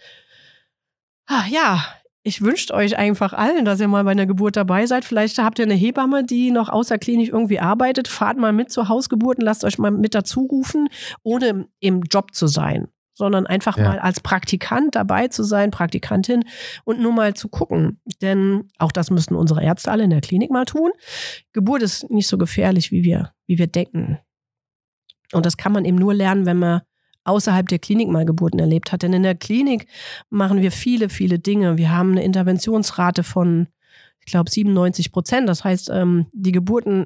ah, ja, ich wünsche euch einfach allen, dass ihr mal bei einer Geburt dabei seid. Vielleicht habt ihr eine Hebamme, die noch außerklinisch irgendwie arbeitet. Fahrt mal mit zur Hausgeburten, lasst euch mal mit dazu rufen, ohne im Job zu sein sondern einfach Ja. mal als Praktikant dabei zu sein, Praktikantin und nur mal zu gucken. Denn auch das müssten unsere Ärzte alle in der Klinik mal tun. Geburt ist nicht so gefährlich, wie wir, wie wir denken. Und das kann man eben nur lernen, wenn man außerhalb der Klinik mal Geburten erlebt hat. Denn in der Klinik machen wir viele, viele Dinge. Wir haben eine Interventionsrate von, ich glaube, 97 Prozent. Das heißt, ähm, die Geburten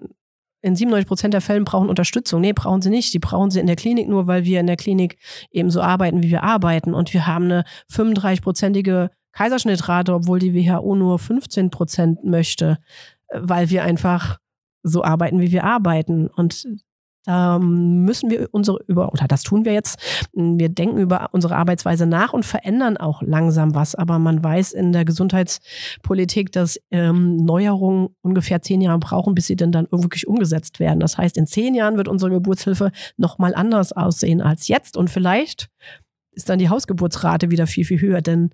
in 97 Prozent der Fällen brauchen Unterstützung. Nee, brauchen sie nicht. Die brauchen sie in der Klinik nur, weil wir in der Klinik eben so arbeiten, wie wir arbeiten. Und wir haben eine 35-prozentige Kaiserschnittrate, obwohl die WHO nur 15 Prozent möchte, äh, weil wir einfach so arbeiten, wie wir arbeiten. Und da müssen wir unsere über, oder das tun wir jetzt, wir denken über unsere Arbeitsweise nach und verändern auch langsam was. Aber man weiß in der Gesundheitspolitik, dass ähm, Neuerungen ungefähr zehn Jahre brauchen, bis sie denn dann wirklich umgesetzt werden. Das heißt, in zehn Jahren wird unsere Geburtshilfe nochmal anders aussehen als jetzt. Und vielleicht ist dann die Hausgeburtsrate wieder viel, viel höher, denn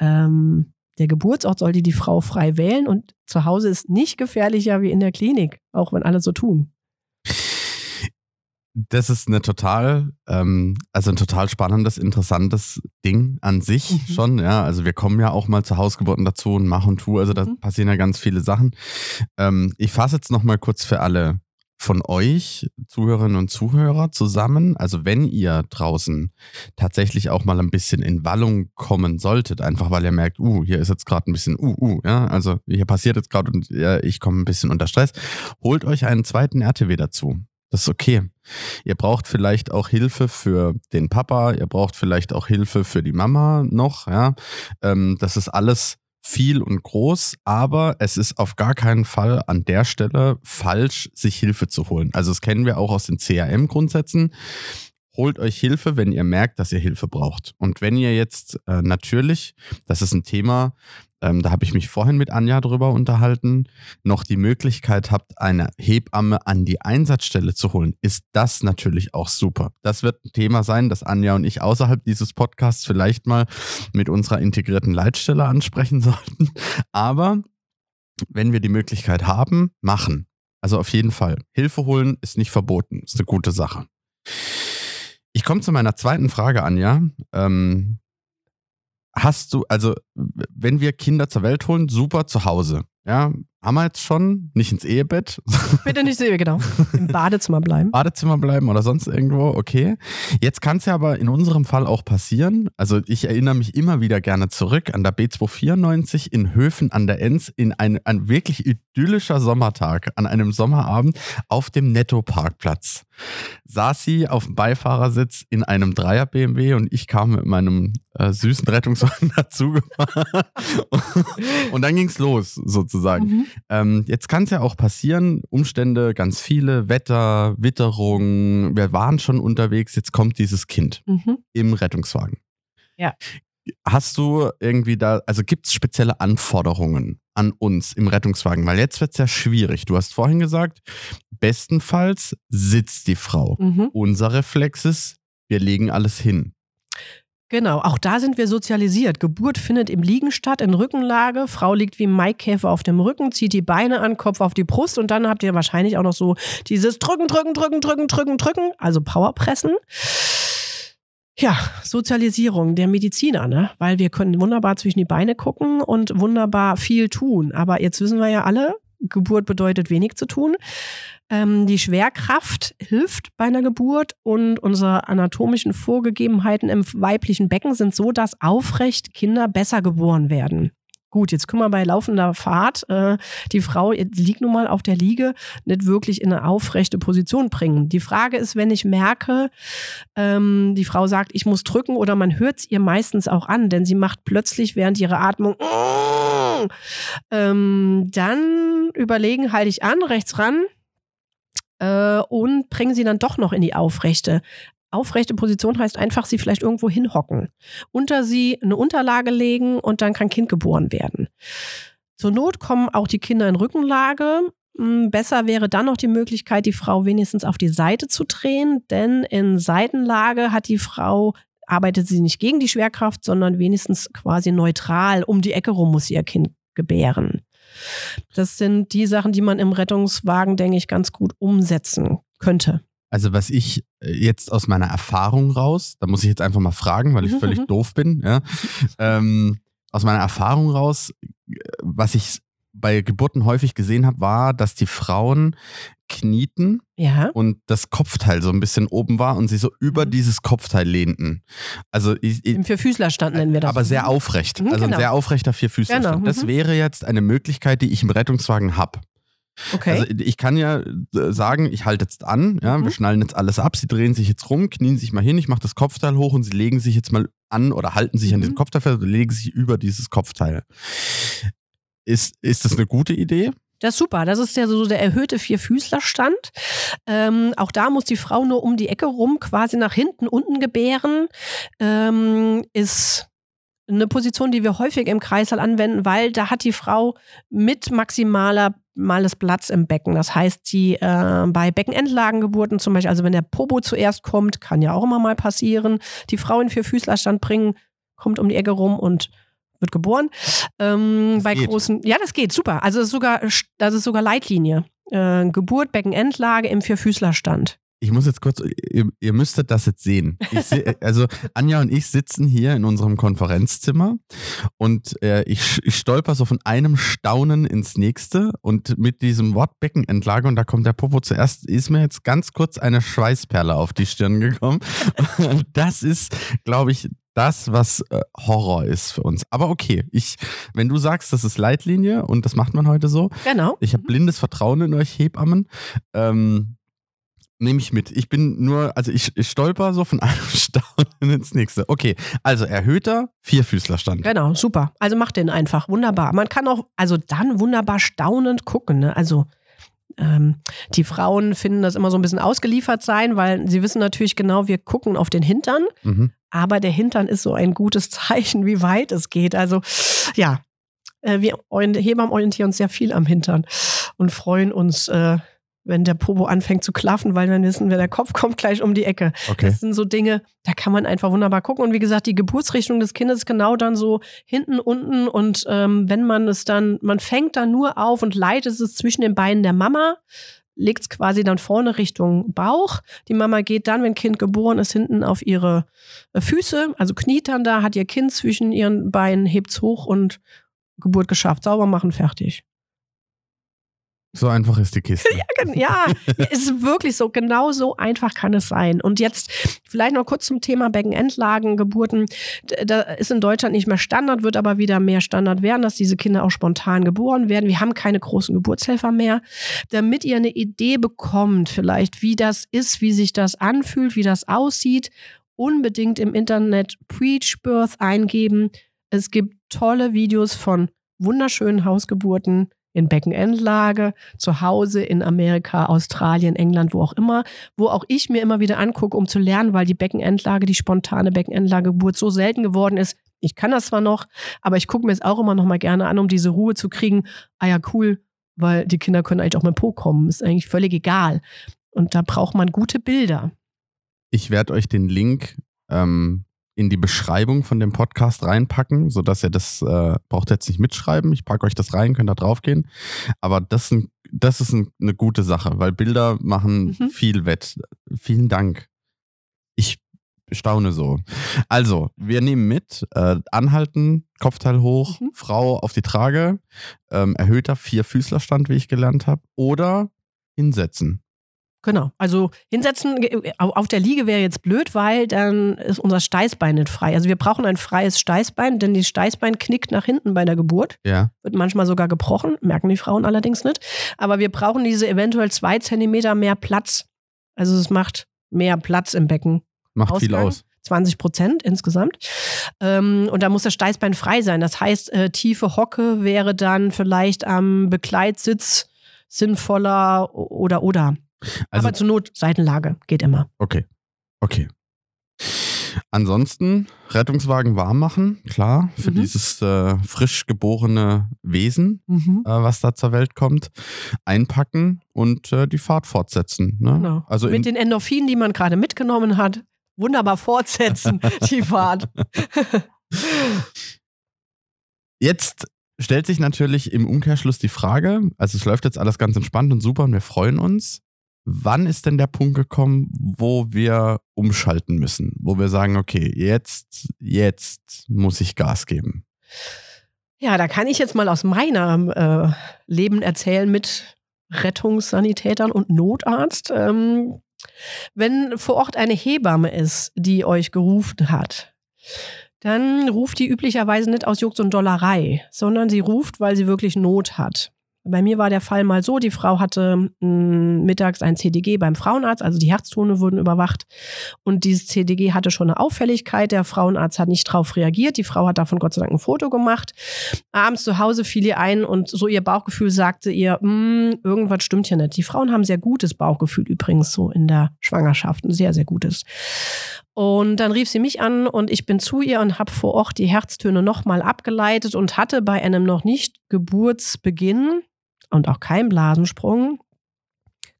ähm, der Geburtsort sollte die Frau frei wählen und zu Hause ist nicht gefährlicher wie in der Klinik, auch wenn alle so tun. Das ist eine total, ähm, also ein total spannendes, interessantes Ding an sich Mhm. schon. Ja, also wir kommen ja auch mal zu Hausgeburten dazu und machen und tun. Also da Mhm. passieren ja ganz viele Sachen. Ähm, ich fasse jetzt noch mal kurz für alle von euch, Zuhörerinnen und Zuhörer, zusammen. Also wenn ihr draußen tatsächlich auch mal ein bisschen in Wallung kommen solltet, einfach weil ihr merkt, uh, hier ist jetzt gerade ein bisschen, uh, uh, ja, also hier passiert jetzt gerade und ja, ich komme ein bisschen unter Stress, holt euch einen zweiten RTW dazu. Das ist okay. Ihr braucht vielleicht auch Hilfe für den Papa, ihr braucht vielleicht auch Hilfe für die Mama noch, ja. Ähm, das ist alles viel und groß, aber es ist auf gar keinen Fall an der Stelle falsch, sich Hilfe zu holen. Also das kennen wir auch aus den CRM-Grundsätzen. Holt euch Hilfe, wenn ihr merkt, dass ihr Hilfe braucht. Und wenn ihr jetzt äh, natürlich, das ist ein Thema, ähm, da habe ich mich vorhin mit Anja drüber unterhalten, noch die Möglichkeit habt, eine Hebamme an die Einsatzstelle zu holen, ist das natürlich auch super. Das wird ein Thema sein, das Anja und ich außerhalb dieses Podcasts vielleicht mal mit unserer integrierten Leitstelle ansprechen sollten. Aber wenn wir die Möglichkeit haben, machen. Also auf jeden Fall. Hilfe holen ist nicht verboten, ist eine gute Sache. Ich komme zu meiner zweiten Frage, Anja. Ähm, hast du, also wenn wir Kinder zur Welt holen, super zu Hause. Ja, haben wir jetzt schon, nicht ins Ehebett, Bitte nicht sehen, genau. Im Badezimmer bleiben. Badezimmer bleiben oder sonst irgendwo, okay. Jetzt kann es ja aber in unserem Fall auch passieren. Also ich erinnere mich immer wieder gerne zurück an der B294 in Höfen an der Enz in ein, ein wirklich idyllischer Sommertag, an einem Sommerabend auf dem Netto-Parkplatz. Saß sie auf dem Beifahrersitz in einem Dreier BMW und ich kam mit meinem äh, süßen Rettungswagen dazugefahren. und dann ging's los, sozusagen. Mhm. Ähm, jetzt kann es ja auch passieren, Umstände, ganz viele, Wetter, Witterung, wir waren schon unterwegs, jetzt kommt dieses Kind Mhm. im Rettungswagen. Ja. Hast du irgendwie da, also gibt es spezielle Anforderungen an uns im Rettungswagen? Weil jetzt wird es ja schwierig. Du hast vorhin gesagt, bestenfalls sitzt die Frau. Mhm. Unser Reflex ist, wir legen alles hin. Genau, auch da sind wir sozialisiert. Geburt findet im Liegen statt, in Rückenlage. Frau liegt wie Maikäfer auf dem Rücken, zieht die Beine an, Kopf auf die Brust und dann habt ihr wahrscheinlich auch noch so dieses Drücken, Drücken, Drücken, Drücken, Drücken, Drücken, also Powerpressen. Ja, Sozialisierung der Mediziner, ne? Weil wir können wunderbar zwischen die Beine gucken und wunderbar viel tun. Aber jetzt wissen wir ja alle, Geburt bedeutet wenig zu tun. Ähm, die Schwerkraft hilft bei einer Geburt und unsere anatomischen Vorgegebenheiten im weiblichen Becken sind so, dass aufrecht Kinder besser geboren werden. Gut, jetzt können wir bei laufender Fahrt äh, die Frau liegt nun mal auf der Liege nicht wirklich in eine aufrechte Position bringen. Die Frage ist, wenn ich merke, ähm, die Frau sagt, ich muss drücken oder man hört es ihr meistens auch an, denn sie macht plötzlich während ihrer Atmung ähm, dann überlegen, halte ich an, rechts ran äh, und bringen sie dann doch noch in die aufrechte. Aufrechte Position heißt einfach, sie vielleicht irgendwo hinhocken, unter sie eine Unterlage legen und dann kann Kind geboren werden. Zur Not kommen auch die Kinder in Rückenlage. Hm, Besser wäre dann noch die Möglichkeit, die Frau wenigstens auf die Seite zu drehen, denn in Seitenlage hat die Frau arbeitet sie nicht gegen die Schwerkraft, sondern wenigstens quasi neutral. Um die Ecke rum muss sie ihr Kind gebären. Das sind die Sachen, die man im Rettungswagen, denke ich, ganz gut umsetzen könnte. Also was ich äh, jetzt aus meiner Erfahrung raus, da muss ich jetzt einfach mal fragen, weil ich Mhm, völlig mhm. doof bin, ja. ähm, aus meiner Erfahrung raus, äh, was ich bei Geburten häufig gesehen habe, war, dass die Frauen knieten Ja. und das Kopfteil so ein bisschen oben war und sie so über Mhm. dieses Kopfteil lehnten. Also ich, ich, Im Vierfüßlerstand nennen wir das. aber sehr aufrecht. Mhm, Also ein genau. sehr aufrechter Vierfüßlerstand. Genau, Das mhm. wäre jetzt eine Möglichkeit, die ich im Rettungswagen habe. Okay. Also ich kann ja äh, sagen, ich halte jetzt an, ja, wir Mhm. schnallen jetzt alles ab, sie drehen sich jetzt rum, knien sich mal hin, ich mache das Kopfteil hoch und sie legen sich jetzt mal an oder halten sich an Mhm. diesem Kopfteil fest oder legen sich über dieses Kopfteil. Ist, ist das eine gute Idee? Das ist super. Das ist ja so der erhöhte Vierfüßlerstand. Ähm, auch da muss die Frau nur um die Ecke rum, quasi nach hinten, unten gebären. Ähm, ist eine Position, die wir häufig im Kreißsaal anwenden, weil da hat die Frau mit maximaler males Platz im Becken. Das heißt, sie äh, bei Beckenendlagengeburten zum Beispiel, also wenn der Popo zuerst kommt, kann ja auch immer mal passieren, die Frau in Vierfüßlerstand bringen, kommt um die Ecke rum und wird geboren. Ähm, bei geht. großen, ja, das geht super. Also das ist sogar, das ist sogar Leitlinie. Äh, Geburt, Beckenendlage im Vierfüßlerstand. Ich muss jetzt kurz, ihr, ihr müsstet das jetzt sehen. Seh, also Anja und ich sitzen hier in unserem Konferenzzimmer und äh, ich, ich stolper so von einem Staunen ins nächste und mit diesem Wort Beckenendlage und da kommt der Popo zuerst, ist mir jetzt ganz kurz eine Schweißperle auf die Stirn gekommen. Das ist, glaube ich, das, was äh, Horror ist für uns. Aber okay, ich, wenn du sagst, das ist Leitlinie und das macht man heute so, Genau. ich habe blindes Vertrauen in euch Hebammen. Ähm, Nehme ich mit. Ich bin nur, also ich, ich stolper so von einem Staunen ins nächste. Okay, also erhöhter Vierfüßlerstand. Genau, super. Also macht den einfach. Wunderbar. Man kann auch, also dann wunderbar staunend gucken. Ne? Also ähm, die Frauen finden das immer so ein bisschen ausgeliefert sein, weil sie wissen natürlich genau, wir gucken auf den Hintern. Mhm. Aber der Hintern ist so ein gutes Zeichen, wie weit es geht. Also ja, äh, wir Hebammen orientieren uns sehr viel am Hintern und freuen uns, äh, wenn der Popo anfängt zu klaffen, weil dann wissen wir, der Kopf kommt gleich um die Ecke. Okay. Das sind so Dinge, da kann man einfach wunderbar gucken. Und wie gesagt, die Geburtsrichtung des Kindes ist genau dann so hinten, unten. Und ähm, wenn man es dann, man fängt dann nur auf und leitet es zwischen den Beinen der Mama, legt es quasi dann vorne Richtung Bauch. Die Mama geht dann, wenn Kind geboren ist, hinten auf ihre äh, Füße, also kniet dann da, hat ihr Kind zwischen ihren Beinen, hebt's hoch und Geburt geschafft. Sauber machen, fertig. So einfach ist die Kiste. Ja, es ist wirklich so. Genau so einfach kann es sein. Und jetzt vielleicht noch kurz zum Thema Beckenendlagen, Geburten. Da ist in Deutschland nicht mehr Standard, wird aber wieder mehr Standard werden, dass diese Kinder auch spontan geboren werden. Wir haben keine großen Geburtshelfer mehr. Damit ihr eine Idee bekommt, vielleicht, wie das ist, wie sich das anfühlt, wie das aussieht, unbedingt im Internet Preach Birth eingeben. Es gibt tolle Videos von wunderschönen Hausgeburten in Beckenendlage, zu Hause in Amerika, Australien, England, wo auch immer, wo auch ich mir immer wieder angucke, um zu lernen, weil die Beckenendlage, die spontane Beckenendlagegeburt so selten geworden ist. Ich kann das zwar noch, aber ich gucke mir es auch immer noch mal gerne an, um diese Ruhe zu kriegen. Ah ja, cool, weil die Kinder können eigentlich auch mit Po kommen. Ist eigentlich völlig egal. Und da braucht man gute Bilder. Ich werde euch den Link ähm, in die Beschreibung von dem Podcast reinpacken, sodass ihr das äh, braucht jetzt nicht mitschreiben. Ich packe euch das rein, könnt da drauf gehen. Aber das, sind- das ist ein, eine gute Sache, weil Bilder machen Mhm. viel wett. Vielen Dank. Ich staune so. Also, wir nehmen mit, äh, anhalten, Kopfteil hoch, Mhm. Frau auf die Trage, ähm, erhöhter Vierfüßlerstand, wie ich gelernt habe, oder hinsetzen. Genau. Also hinsetzen äh, au- auf der Liege wäre jetzt blöd, weil dann ist unser Steißbein nicht frei. Also wir brauchen ein freies Steißbein, denn das Steißbein knickt nach hinten bei der Geburt, Ja. wird manchmal sogar gebrochen, merken die Frauen allerdings nicht. Aber wir brauchen diese eventuell zwei Zentimeter mehr Platz. Also es macht mehr Platz im Becken. Macht viel Ausgang. aus. 20 Prozent insgesamt. Ähm, und da muss das Steißbein frei sein. Das heißt, äh, tiefe Hocke wäre dann vielleicht am Begleitsitz sinnvoller oder oder. Also, Aber zur Not Seitenlage geht immer. okay. Okay. Ansonsten Rettungswagen warm machen, klar, für Mhm. dieses äh, frisch geborene Wesen, äh, was da zur Welt kommt, einpacken und äh, die Fahrt fortsetzen. Ne? Genau. Also Mit den Endorphinen, die man gerade mitgenommen hat, wunderbar fortsetzen, die Fahrt. Jetzt stellt sich natürlich im Umkehrschluss die Frage, also es läuft jetzt alles ganz entspannt und super und wir freuen uns. Wann ist denn der Punkt gekommen, wo wir umschalten müssen, wo wir sagen, okay, jetzt, jetzt muss ich Gas geben? Ja, da kann ich jetzt mal aus meinem äh, Leben erzählen mit Rettungssanitätern und Notarzt. Ähm, wenn vor Ort eine Hebamme ist, die euch gerufen hat, dann ruft die üblicherweise nicht aus Jux und Dollerei, sondern sie ruft, weil sie wirklich Not hat. Bei mir war der Fall mal so, die Frau hatte mh, mm, mittags ein CDG beim Frauenarzt, also die Herztone wurden überwacht und dieses CDG hatte schon eine Auffälligkeit. Der Frauenarzt hat nicht darauf reagiert. Die Frau hat davon Gott sei Dank ein Foto gemacht. Abends zu Hause fiel ihr ein und so ihr Bauchgefühl sagte ihr, mm, irgendwas stimmt hier nicht. Die Frauen haben sehr gutes Bauchgefühl übrigens so in der Schwangerschaft, ein sehr, sehr gutes. Und dann rief sie mich an und ich bin zu ihr und habe vor Ort die Herztöne nochmal abgeleitet und hatte bei einem noch nicht Geburtsbeginn und auch kein Blasensprung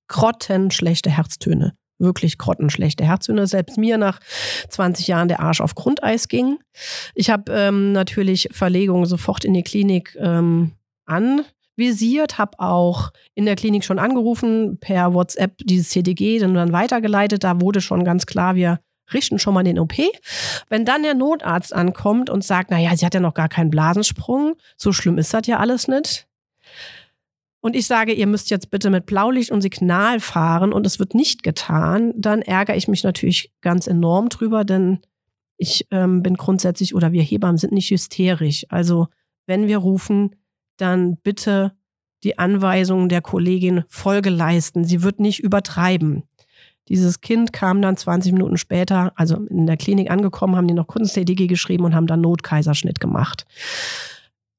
grottenschlechte Herztöne. Wirklich grottenschlechte Herztöne. Selbst mir nach 20 Jahren der Arsch auf Grundeis ging. Ich habe ähm, natürlich Verlegungen sofort in die Klinik ähm, anvisiert, habe auch in der Klinik schon angerufen, per WhatsApp dieses CDG dann weitergeleitet. Da wurde schon ganz klar, wir richten schon mal den OP. Wenn dann der Notarzt ankommt und sagt, naja, sie hat ja noch gar keinen Blasensprung, so schlimm ist das ja alles nicht. Und ich sage, ihr müsst jetzt bitte mit Blaulicht und Signal fahren und es wird nicht getan, dann ärgere ich mich natürlich ganz enorm drüber, denn ich ähm, bin grundsätzlich oder wir Hebammen sind nicht hysterisch. Also wenn wir rufen, dann bitte die Anweisungen der Kollegin Folge leisten. Sie wird nicht übertreiben. Dieses Kind kam dann 20 Minuten später, also in der Klinik angekommen, haben die noch Kunst-CDG geschrieben und haben dann Notkaiserschnitt gemacht.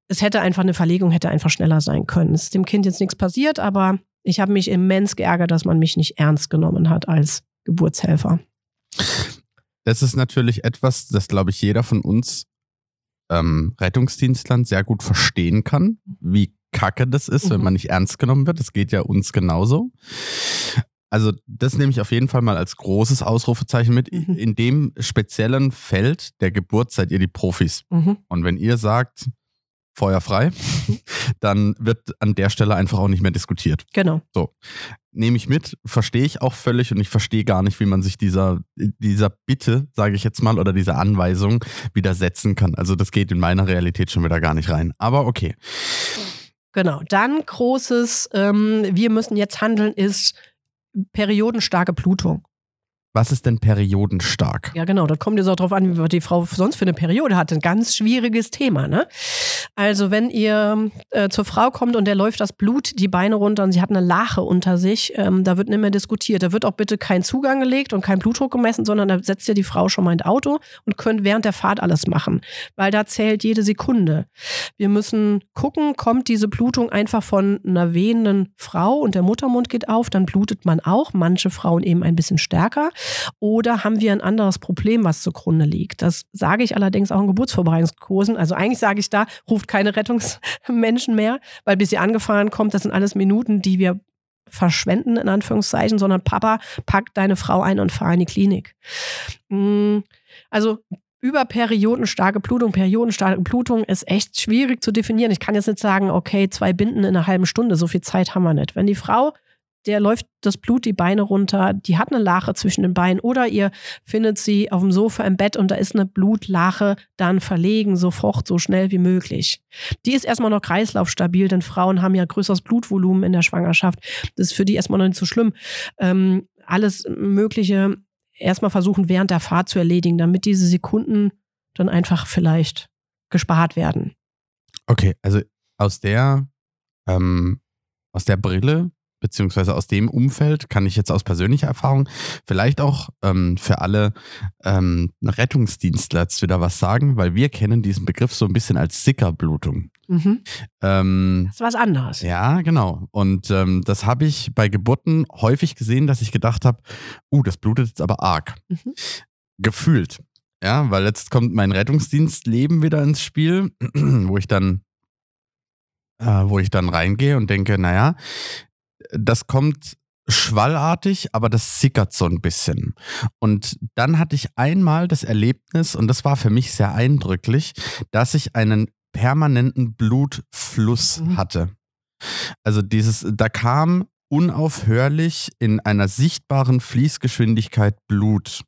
Es hätte einfach eine Verlegung, hätte einfach schneller sein können. Es ist dem Kind jetzt nichts passiert, aber ich habe mich immens geärgert, dass man mich nicht ernst genommen hat als Geburtshelfer. Das ist natürlich etwas, das, glaube ich, jeder von uns ähm, Rettungsdienstlern sehr gut verstehen kann, wie kacke das ist, mhm. wenn man nicht ernst genommen wird. Das geht ja uns genauso. Also das nehme ich auf jeden Fall mal als großes Ausrufezeichen mit. Mhm. In dem speziellen Feld der Geburt seid ihr die Profis. Mhm. Und wenn ihr sagt, Feuer frei, mhm. dann wird an der Stelle einfach auch nicht mehr diskutiert. Genau. So. Nehme ich mit, verstehe ich auch völlig und ich verstehe gar nicht, wie man sich dieser, dieser Bitte, sage ich jetzt mal, oder dieser Anweisung widersetzen kann. Also das geht in meiner Realität schon wieder gar nicht rein. Aber okay. Genau. Dann großes, ähm, wir müssen jetzt handeln, ist periodenstarke Blutung. Was ist denn periodenstark? Ja, genau. Das kommt jetzt auch darauf an, wie die Frau sonst für eine Periode hat. Ein ganz schwieriges Thema. Ne? Also, wenn ihr äh, zur Frau kommt und der läuft das Blut die Beine runter und sie hat eine Lache unter sich, ähm, da wird nicht mehr diskutiert. Da wird auch bitte kein Zugang gelegt und kein Blutdruck gemessen, sondern da setzt ihr die Frau schon mal ins Auto und könnt während der Fahrt alles machen. Weil da zählt jede Sekunde. Wir müssen gucken, kommt diese Blutung einfach von einer wehenden Frau und der Muttermund geht auf, dann blutet man auch. Manche Frauen eben ein bisschen stärker. Oder haben wir ein anderes Problem, was zugrunde liegt? Das sage ich allerdings auch in Geburtsvorbereitungskursen. Also eigentlich sage ich da, ruft keine Rettungsmenschen mehr, weil bis sie angefahren kommt, das sind alles Minuten, die wir verschwenden, in Anführungszeichen, sondern Papa, pack deine Frau ein und fahr in die Klinik. Mm, also über periodenstarke Blutung, periodenstarke Blutung ist echt schwierig zu definieren. Ich kann jetzt nicht sagen, okay, zwei Binden in einer halben Stunde, so viel Zeit haben wir nicht. Wenn die Frau der läuft das Blut die Beine runter, die hat eine Lache zwischen den Beinen oder ihr findet sie auf dem Sofa im Bett und da ist eine Blutlache, dann verlegen sofort so schnell wie möglich. Die ist erstmal noch kreislaufstabil, denn Frauen haben ja größeres Blutvolumen in der Schwangerschaft. Das ist für die erstmal noch nicht so schlimm. Ähm, alles Mögliche erstmal versuchen während der Fahrt zu erledigen, damit diese Sekunden dann einfach vielleicht gespart werden. Okay, also aus der ähm, aus der Brille beziehungsweise aus dem Umfeld kann ich jetzt aus persönlicher Erfahrung vielleicht auch ähm, für alle ähm, Rettungsdienstler jetzt wieder was sagen, weil wir kennen diesen Begriff so ein bisschen als Sickerblutung. Mhm. Ähm, das ist was anderes. Ja, genau. Und ähm, das habe ich bei Geburten häufig gesehen, dass ich gedacht habe, uh, das blutet jetzt aber arg. Mhm. Gefühlt. Ja, weil jetzt kommt mein Rettungsdienstleben wieder ins Spiel, wo ich dann äh, wo ich dann reingehe und denke, naja, das kommt schwallartig, aber das sickert so ein bisschen. Und dann hatte ich einmal das Erlebnis, und das war für mich sehr eindrücklich, dass ich einen permanenten Blutfluss mhm. hatte. Also dieses, da kam unaufhörlich in einer sichtbaren Fließgeschwindigkeit Blut.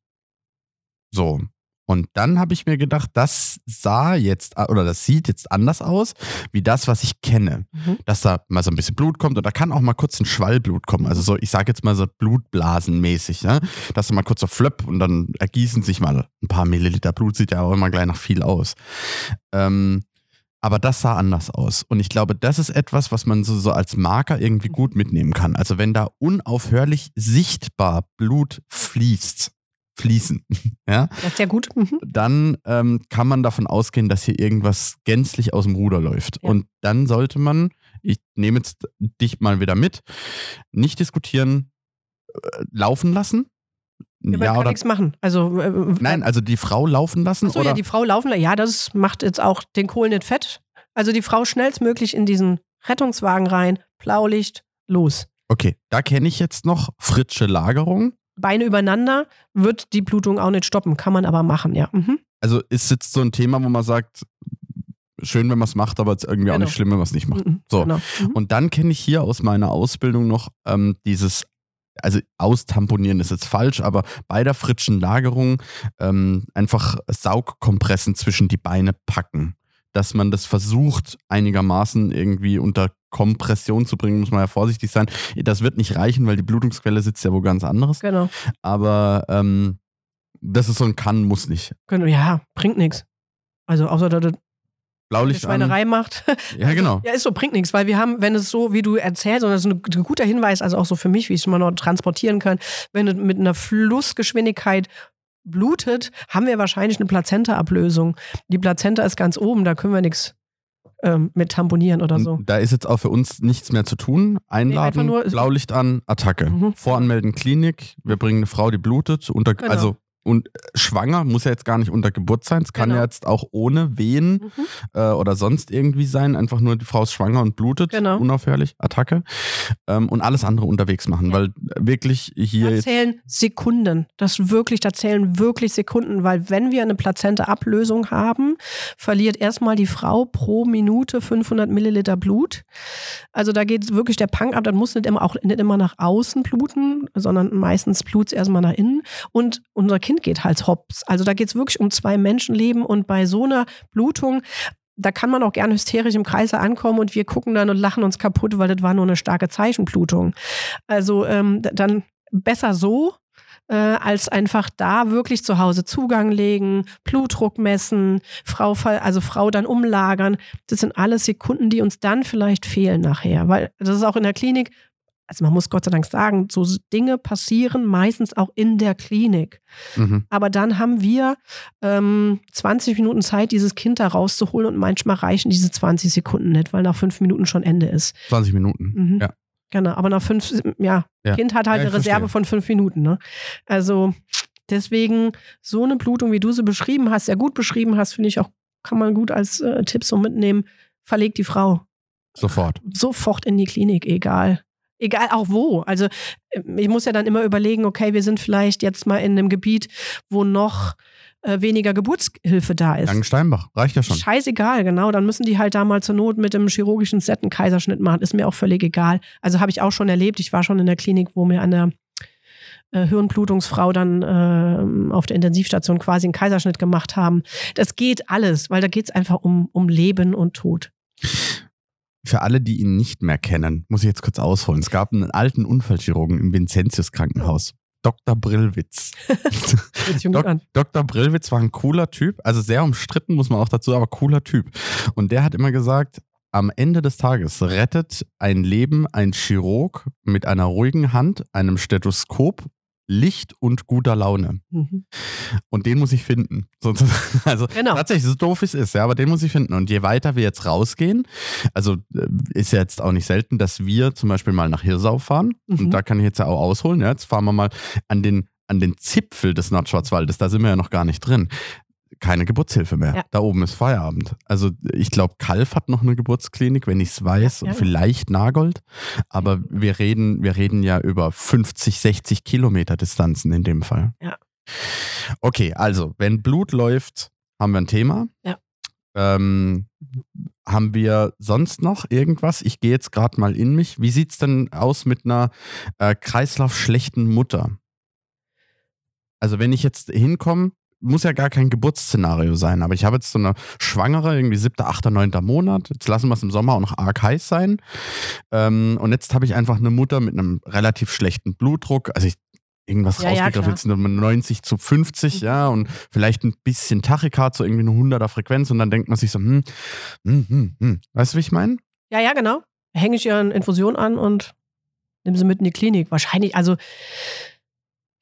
So. Und dann habe ich mir gedacht, das sah jetzt oder das sieht jetzt anders aus, wie das, was ich kenne. Mhm. Dass da mal so ein bisschen Blut kommt und da kann auch mal kurz ein Schwallblut kommen. Also so, ich sage jetzt mal so Blutblasenmäßig, ne? Dass da mal kurz so flöpp und dann ergießen sich mal ein paar Milliliter Blut, sieht ja auch immer gleich nach viel aus. Ähm, aber das sah anders aus. Und ich glaube, das ist etwas, was man so, so als Marker irgendwie gut mitnehmen kann. Also wenn da unaufhörlich sichtbar Blut fließt, fließen, ja, Das ist ja gut. Mhm. dann ähm, kann man davon ausgehen, dass hier irgendwas gänzlich aus dem Ruder läuft. Ja. Und dann sollte man, ich nehme jetzt dich mal wieder mit, nicht diskutieren, äh, laufen lassen. Ja, man Ja kann oder nichts machen. Also, äh, nein, also die Frau laufen lassen Achso, oder ja, die Frau laufen, ja, das macht jetzt auch den Kohl nicht fett. Also die Frau schnellstmöglich in diesen Rettungswagen rein, Blaulicht, los. okay, da kenne ich jetzt noch fritsche Lagerung. Beine übereinander wird die Blutung auch nicht stoppen, kann man aber machen, ja. Mhm. Also ist jetzt so ein Thema, wo man sagt, schön, wenn man es macht, aber jetzt irgendwie auch Genau. nicht schlimm, wenn man es nicht macht. Mhm. So. Genau. Mhm. Und dann kenne ich hier aus meiner Ausbildung noch ähm, dieses, also austamponieren ist jetzt falsch, aber bei der fritschen Lagerung ähm, einfach Saugkompressen zwischen die Beine packen. Dass man das versucht, einigermaßen irgendwie unter Kompression zu bringen, muss man ja vorsichtig sein. Das wird nicht reichen, weil die Blutungsquelle sitzt ja wo ganz anderes. Genau. Aber ähm, das ist so ein Kann, muss nicht. Ja, bringt nichts. Also außer dass das Blaulicht an. Schweinerei macht. Ja, genau. Ja, ist so, bringt nichts, weil wir haben, wenn es so, wie du erzählst, und das ist ein, ein guter Hinweis, also auch so für mich, wie ich es mal noch transportieren kann, wenn es mit einer Flussgeschwindigkeit blutet, haben wir wahrscheinlich eine Plazenta-Ablösung. Die Plazenta ist ganz oben, da können wir nichts ähm, mit tamponieren oder so. Da ist jetzt auch für uns nichts mehr zu tun. Einladen, nur- Blaulicht an, Attacke. Mhm. Voranmelden, Klinik. Wir bringen eine Frau, die blutet. Unter, Genau. Also und schwanger muss ja jetzt gar nicht unter Geburt sein. Es kann Genau. ja jetzt auch ohne Wehen Mhm. äh, oder sonst irgendwie sein. Einfach nur die Frau ist schwanger und blutet. Genau. Unaufhörlich, Attacke. Ähm, und alles andere unterwegs machen. Weil wirklich hier Da zählen Sekunden. Das wirklich, da zählen wirklich Sekunden, weil wenn wir eine Plazenta-Ablösung haben, verliert erstmal die Frau pro Minute 500 Milliliter Blut. Also da geht wirklich der Pang ab. Dann muss nicht immer auch nicht immer nach außen bluten, sondern meistens blutet es erstmal nach innen. Und unser Kind geht halt hops. Also da geht es wirklich um zwei Menschenleben und bei so einer Blutung da kann man auch gerne hysterisch im Kreise ankommen und wir gucken dann und lachen uns kaputt, weil das war nur eine starke Zeichenblutung. Also ähm, dann besser so, äh, als einfach da wirklich zu Hause Zugang legen, Blutdruck messen, Frau, also Frau dann umlagern. Das sind alles Sekunden, die uns dann vielleicht fehlen nachher. Weil das ist auch in der Klinik, also man muss Gott sei Dank sagen, so Dinge passieren meistens auch in der Klinik. Mhm. Aber dann haben wir ähm, 20 Minuten Zeit, dieses Kind da rauszuholen und manchmal reichen diese 20 Sekunden nicht, weil nach fünf Minuten schon Ende ist. 20 Minuten. Mhm. Ja. Genau, aber nach fünf, ja, Ja. Kind hat halt Ja, eine Reserve verstehe. von fünf Minuten. Ne? Also deswegen so eine Blutung, wie du sie beschrieben hast, sehr gut beschrieben hast, finde ich auch, kann man gut als äh, Tipp so mitnehmen. Verlegt die Frau Sofort. sofort in die Klinik, egal. Egal auch wo. Also äh, ich muss ja dann immer überlegen, okay, wir sind vielleicht jetzt mal in einem Gebiet, wo noch äh, weniger Geburtshilfe da ist. Langensteinbach. Reicht ja schon. Scheißegal, genau. Dann müssen die halt da mal zur Not mit dem chirurgischen Set einen Kaiserschnitt machen. Ist mir auch völlig egal. Also habe ich auch schon erlebt. Ich war schon in der Klinik, wo mir eine äh, Hirnblutungsfrau dann äh, auf der Intensivstation quasi einen Kaiserschnitt gemacht haben. Das geht alles, weil da geht es einfach um, um Leben und Tod. Für alle, die ihn nicht mehr kennen, muss ich jetzt kurz ausholen. Es gab einen alten Unfallchirurgen im Vincenzius Krankenhaus. Dr. Brillwitz. Dok an. Dr. Brillwitz war ein cooler Typ, also sehr umstritten, muss man auch dazu, aber cooler Typ. Und der hat immer gesagt, am Ende des Tages rettet ein Leben ein Chirurg mit einer ruhigen Hand, einem Stethoskop, Licht und guter Laune. Mhm. Und den muss ich finden. Also Genau. tatsächlich, so doof es ist, ja, aber den muss ich finden. Und je weiter wir jetzt rausgehen, also äh, ist ja jetzt auch nicht selten, dass wir zum Beispiel mal nach Hirsau fahren. Mhm. Und da kann ich jetzt ja auch ausholen. Ja. Jetzt fahren wir mal an den, an den Zipfel des Nordschwarzwaldes. Da sind wir ja noch gar nicht drin. Keine Geburtshilfe mehr. Ja. Da oben ist Feierabend. Also ich glaube, Kalf hat noch eine Geburtsklinik, wenn ich es weiß, Ja, und ja. vielleicht Nagold. Aber wir reden, wir reden ja über 50, 60 Kilometer Distanzen in dem Fall. Ja. Okay, also, wenn Blut läuft, haben wir ein Thema. Ja. Ähm, haben wir sonst noch irgendwas? Ich gehe jetzt gerade mal in mich. Wie sieht es denn aus mit einer äh, kreislaufschlechten Mutter? Also wenn ich jetzt hinkomme, muss ja gar kein Geburtsszenario sein, aber ich habe jetzt so eine Schwangere, irgendwie siebter, achter, neunter Monat. Jetzt lassen wir es im Sommer auch noch arg heiß sein. Ähm, und jetzt habe ich einfach eine Mutter mit einem relativ schlechten Blutdruck. Also ich irgendwas Ja, ja, rausgegriffen, jetzt 90 zu 50, Mhm. ja, und vielleicht ein bisschen Tachykard, so irgendwie eine 100er Frequenz und dann denkt man sich so, hm, hm, hm, hm. Weißt du, wie ich meine? Ja, ja, genau. Hänge ich ihr eine Infusion an und nimm sie mit in die Klinik. Wahrscheinlich, also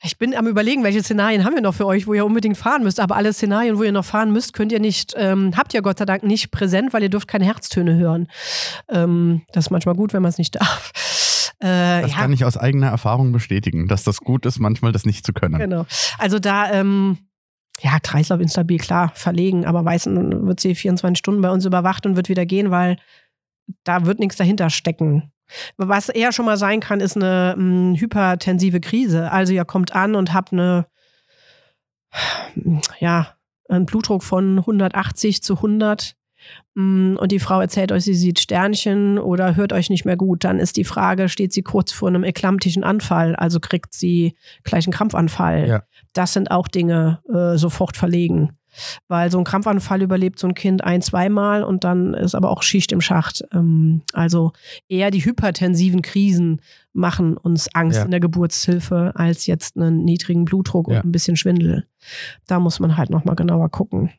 ich bin am überlegen, welche Szenarien haben wir noch für euch, wo ihr unbedingt fahren müsst. Aber alle Szenarien, wo ihr noch fahren müsst, könnt ihr nicht, ähm, habt ihr Gott sei Dank nicht präsent, weil ihr dürft keine Herztöne hören. Ähm, das ist manchmal gut, wenn man es nicht darf. Äh, Das ja, kann ich aus eigener Erfahrung bestätigen, dass das gut ist, manchmal das nicht zu können. Genau. Also da, ähm, ja, Kreislauf instabil, klar, verlegen, aber weißen wird sie 24 Stunden bei uns überwacht und wird wieder gehen, weil da wird nichts dahinter stecken. Was eher schon mal sein kann, ist eine mh, hypertensive Krise. Also ihr kommt an und habt eine, ja, einen Blutdruck von 180 zu 100 mh, und die Frau erzählt euch, sie sieht Sternchen oder hört euch nicht mehr gut. Dann ist die Frage, steht sie kurz vor einem eklamtischen Anfall, also kriegt sie gleich einen Krampfanfall. Ja. Das sind auch Dinge äh, sofort verlegen. Weil so ein Krampfanfall überlebt so ein Kind ein, zweimal und dann ist aber auch Schicht im Schacht. Ähm, also eher die hypertensiven Krisen machen uns Angst Ja. in der Geburtshilfe als jetzt einen niedrigen Blutdruck Ja. und ein bisschen Schwindel. Da muss man halt nochmal genauer gucken.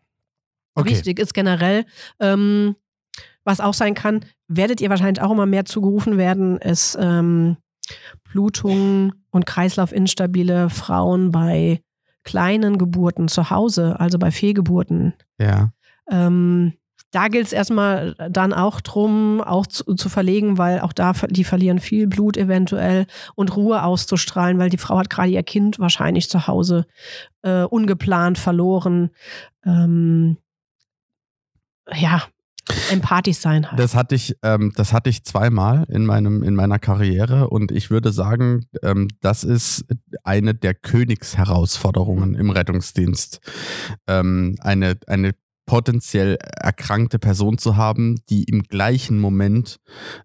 Okay. Wichtig ist generell, ähm, was auch sein kann, werdet ihr wahrscheinlich auch immer mehr zugerufen werden, ist ähm, Blutungen und kreislaufinstabile Frauen bei kleinen Geburten zu Hause, also bei Fehlgeburten. Ja. Ähm, da gilt es erstmal dann auch drum, auch zu, zu verlegen, weil auch da die verlieren viel Blut eventuell und Ruhe auszustrahlen, weil die Frau hat gerade ihr Kind wahrscheinlich zu Hause äh, ungeplant verloren. Ähm, ja, empathisch sein halt. Das hatte ich, ähm, das hatte ich zweimal in meinem, in meiner Karriere und ich würde sagen, ähm, das ist eine der Königsherausforderungen im Rettungsdienst. Ähm, eine, eine potenziell erkrankte Person zu haben, die im gleichen Moment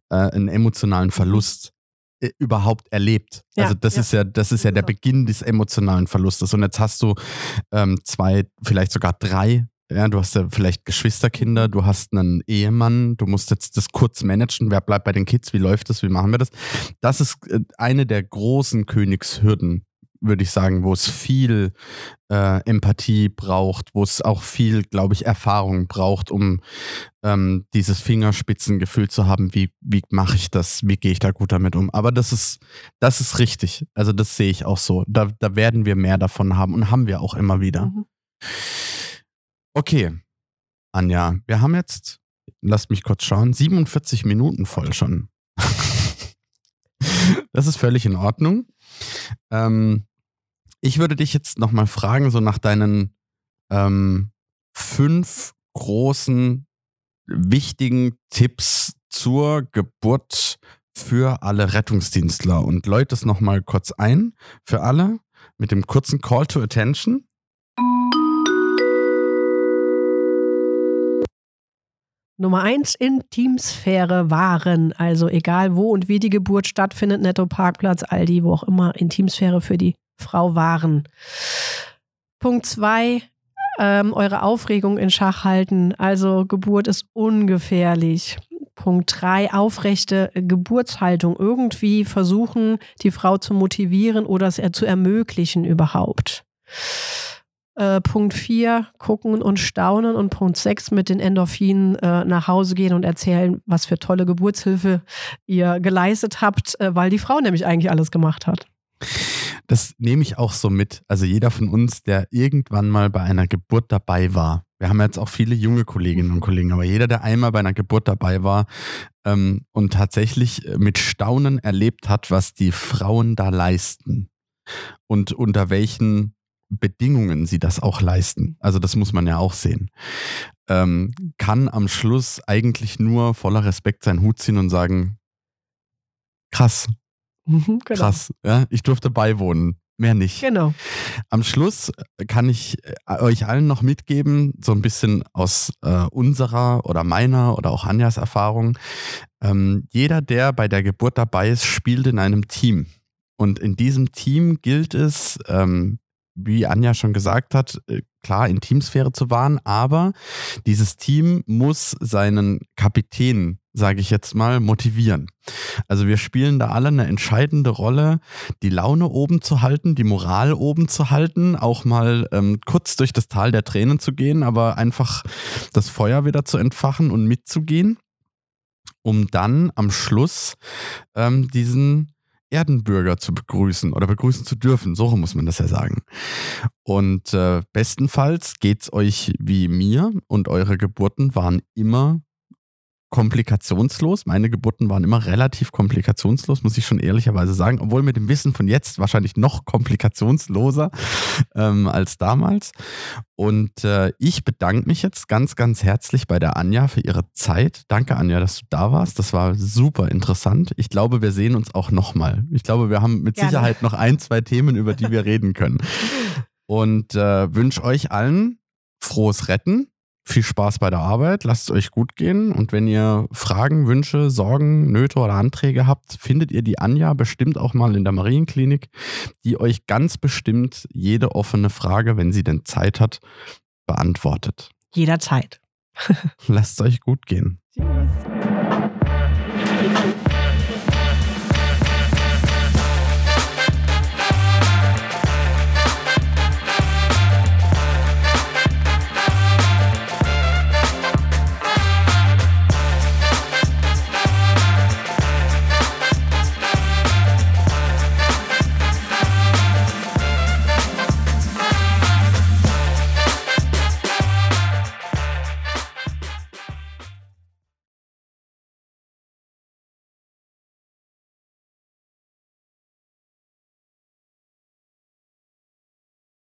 äh, einen emotionalen Verlust äh, überhaupt erlebt. Ja, also das ja. ist ja, das ist ja der. Beginn des emotionalen Verlustes. Und jetzt hast du ähm, zwei, vielleicht sogar drei. Ja, du hast ja vielleicht Geschwisterkinder, du hast einen Ehemann, du musst jetzt das kurz managen. Wer bleibt bei den Kids? Wie läuft das? Wie machen wir das? Das ist äh, eine der großen Königshürden, würde ich sagen, wo es viel äh, Empathie braucht, wo es auch viel, glaube ich, Erfahrung braucht, um ähm, dieses Fingerspitzengefühl zu haben, wie, wie mache ich das, wie gehe ich da gut damit um. Aber das ist, das ist richtig. Also das sehe ich auch so. Da, da werden wir mehr davon haben und haben wir auch immer wieder. Mhm. Okay, Anja, wir haben jetzt, lasst mich kurz schauen, 47 Minuten voll schon. das ist völlig in Ordnung. Ähm, ich würde dich jetzt nochmal fragen, so nach deinen ähm, fünf großen, wichtigen Tipps zur Geburt für alle Rettungsdienstler und läut es nochmal kurz ein für alle mit dem kurzen Call to Attention. Nummer eins, Intimsphäre wahren. Also egal wo und wie die Geburt stattfindet, Netto Parkplatz, Aldi, wo auch immer, Intimsphäre für die Frau wahren. Punkt zwei, ähm, eure Aufregung in Schach halten. Also Geburt ist ungefährlich. Punkt drei, aufrechte Geburtshaltung. Irgendwie versuchen, die Frau zu motivieren oder es zu ermöglichen überhaupt. Äh, Punkt 4, gucken und staunen. Und Punkt 6, mit den Endorphinen äh, nach Hause gehen und erzählen, was für tolle Geburtshilfe ihr geleistet habt, äh, weil die Frau nämlich eigentlich alles gemacht hat. Das nehme ich auch so mit. Also jeder von uns, der irgendwann mal bei einer Geburt dabei war. Wir haben jetzt auch viele junge Kolleginnen und Kollegen, aber jeder, der einmal bei einer Geburt dabei war ähm, und tatsächlich äh, mit Staunen erlebt hat, was die Frauen da leisten und unter welchen Bedingungen sie das auch leisten. Also das muss man ja auch sehen. Ähm, kann am Schluss eigentlich nur voller Respekt seinen Hut ziehen und sagen, krass, Mhm, genau. Krass, ja. Ich durfte beiwohnen. Mehr nicht. Genau. Am Schluss kann ich äh, euch allen noch mitgeben, so ein bisschen aus äh, unserer oder meiner oder auch Anjas Erfahrung. Ähm, jeder, der bei der Geburt dabei ist, spielt in einem Team. Und in diesem Team gilt es, ähm, wie Anja schon gesagt hat, äh, klar in Teamsphäre zu wahren, aber dieses Team muss seinen Kapitän, sage ich jetzt mal, motivieren. Also wir spielen da alle eine entscheidende Rolle, die Laune oben zu halten, die Moral oben zu halten, auch mal ähm, kurz durch das Tal der Tränen zu gehen, aber einfach das Feuer wieder zu entfachen und mitzugehen, um dann am Schluss ähm, diesen Erdenbürger zu begrüßen oder begrüßen zu dürfen. So muss man das ja sagen. Und äh, bestenfalls es euch wie mir und eure Geburten waren immer komplikationslos. Meine Geburten waren immer relativ komplikationslos, muss ich schon ehrlicherweise sagen, obwohl mit dem Wissen von jetzt wahrscheinlich noch komplikationsloser ähm, als damals. Und äh, ich bedanke mich jetzt ganz, ganz herzlich bei der Anja für ihre Zeit. Danke, Anja, dass du da warst. Das war super interessant. Ich glaube, wir sehen uns auch nochmal. Ich glaube, wir haben mit Gerne. Sicherheit noch ein, zwei Themen, über die wir reden können. Und äh, wünsche euch allen frohes Retten viel Spaß bei der Arbeit, lasst es euch gut gehen und wenn ihr Fragen, Wünsche, Sorgen, Nöte oder Anträge habt, findet ihr die Anja bestimmt auch mal in der Marienklinik, die euch ganz bestimmt jede offene Frage, wenn sie denn Zeit hat, beantwortet. Jederzeit. lasst es euch gut gehen. Tschüss.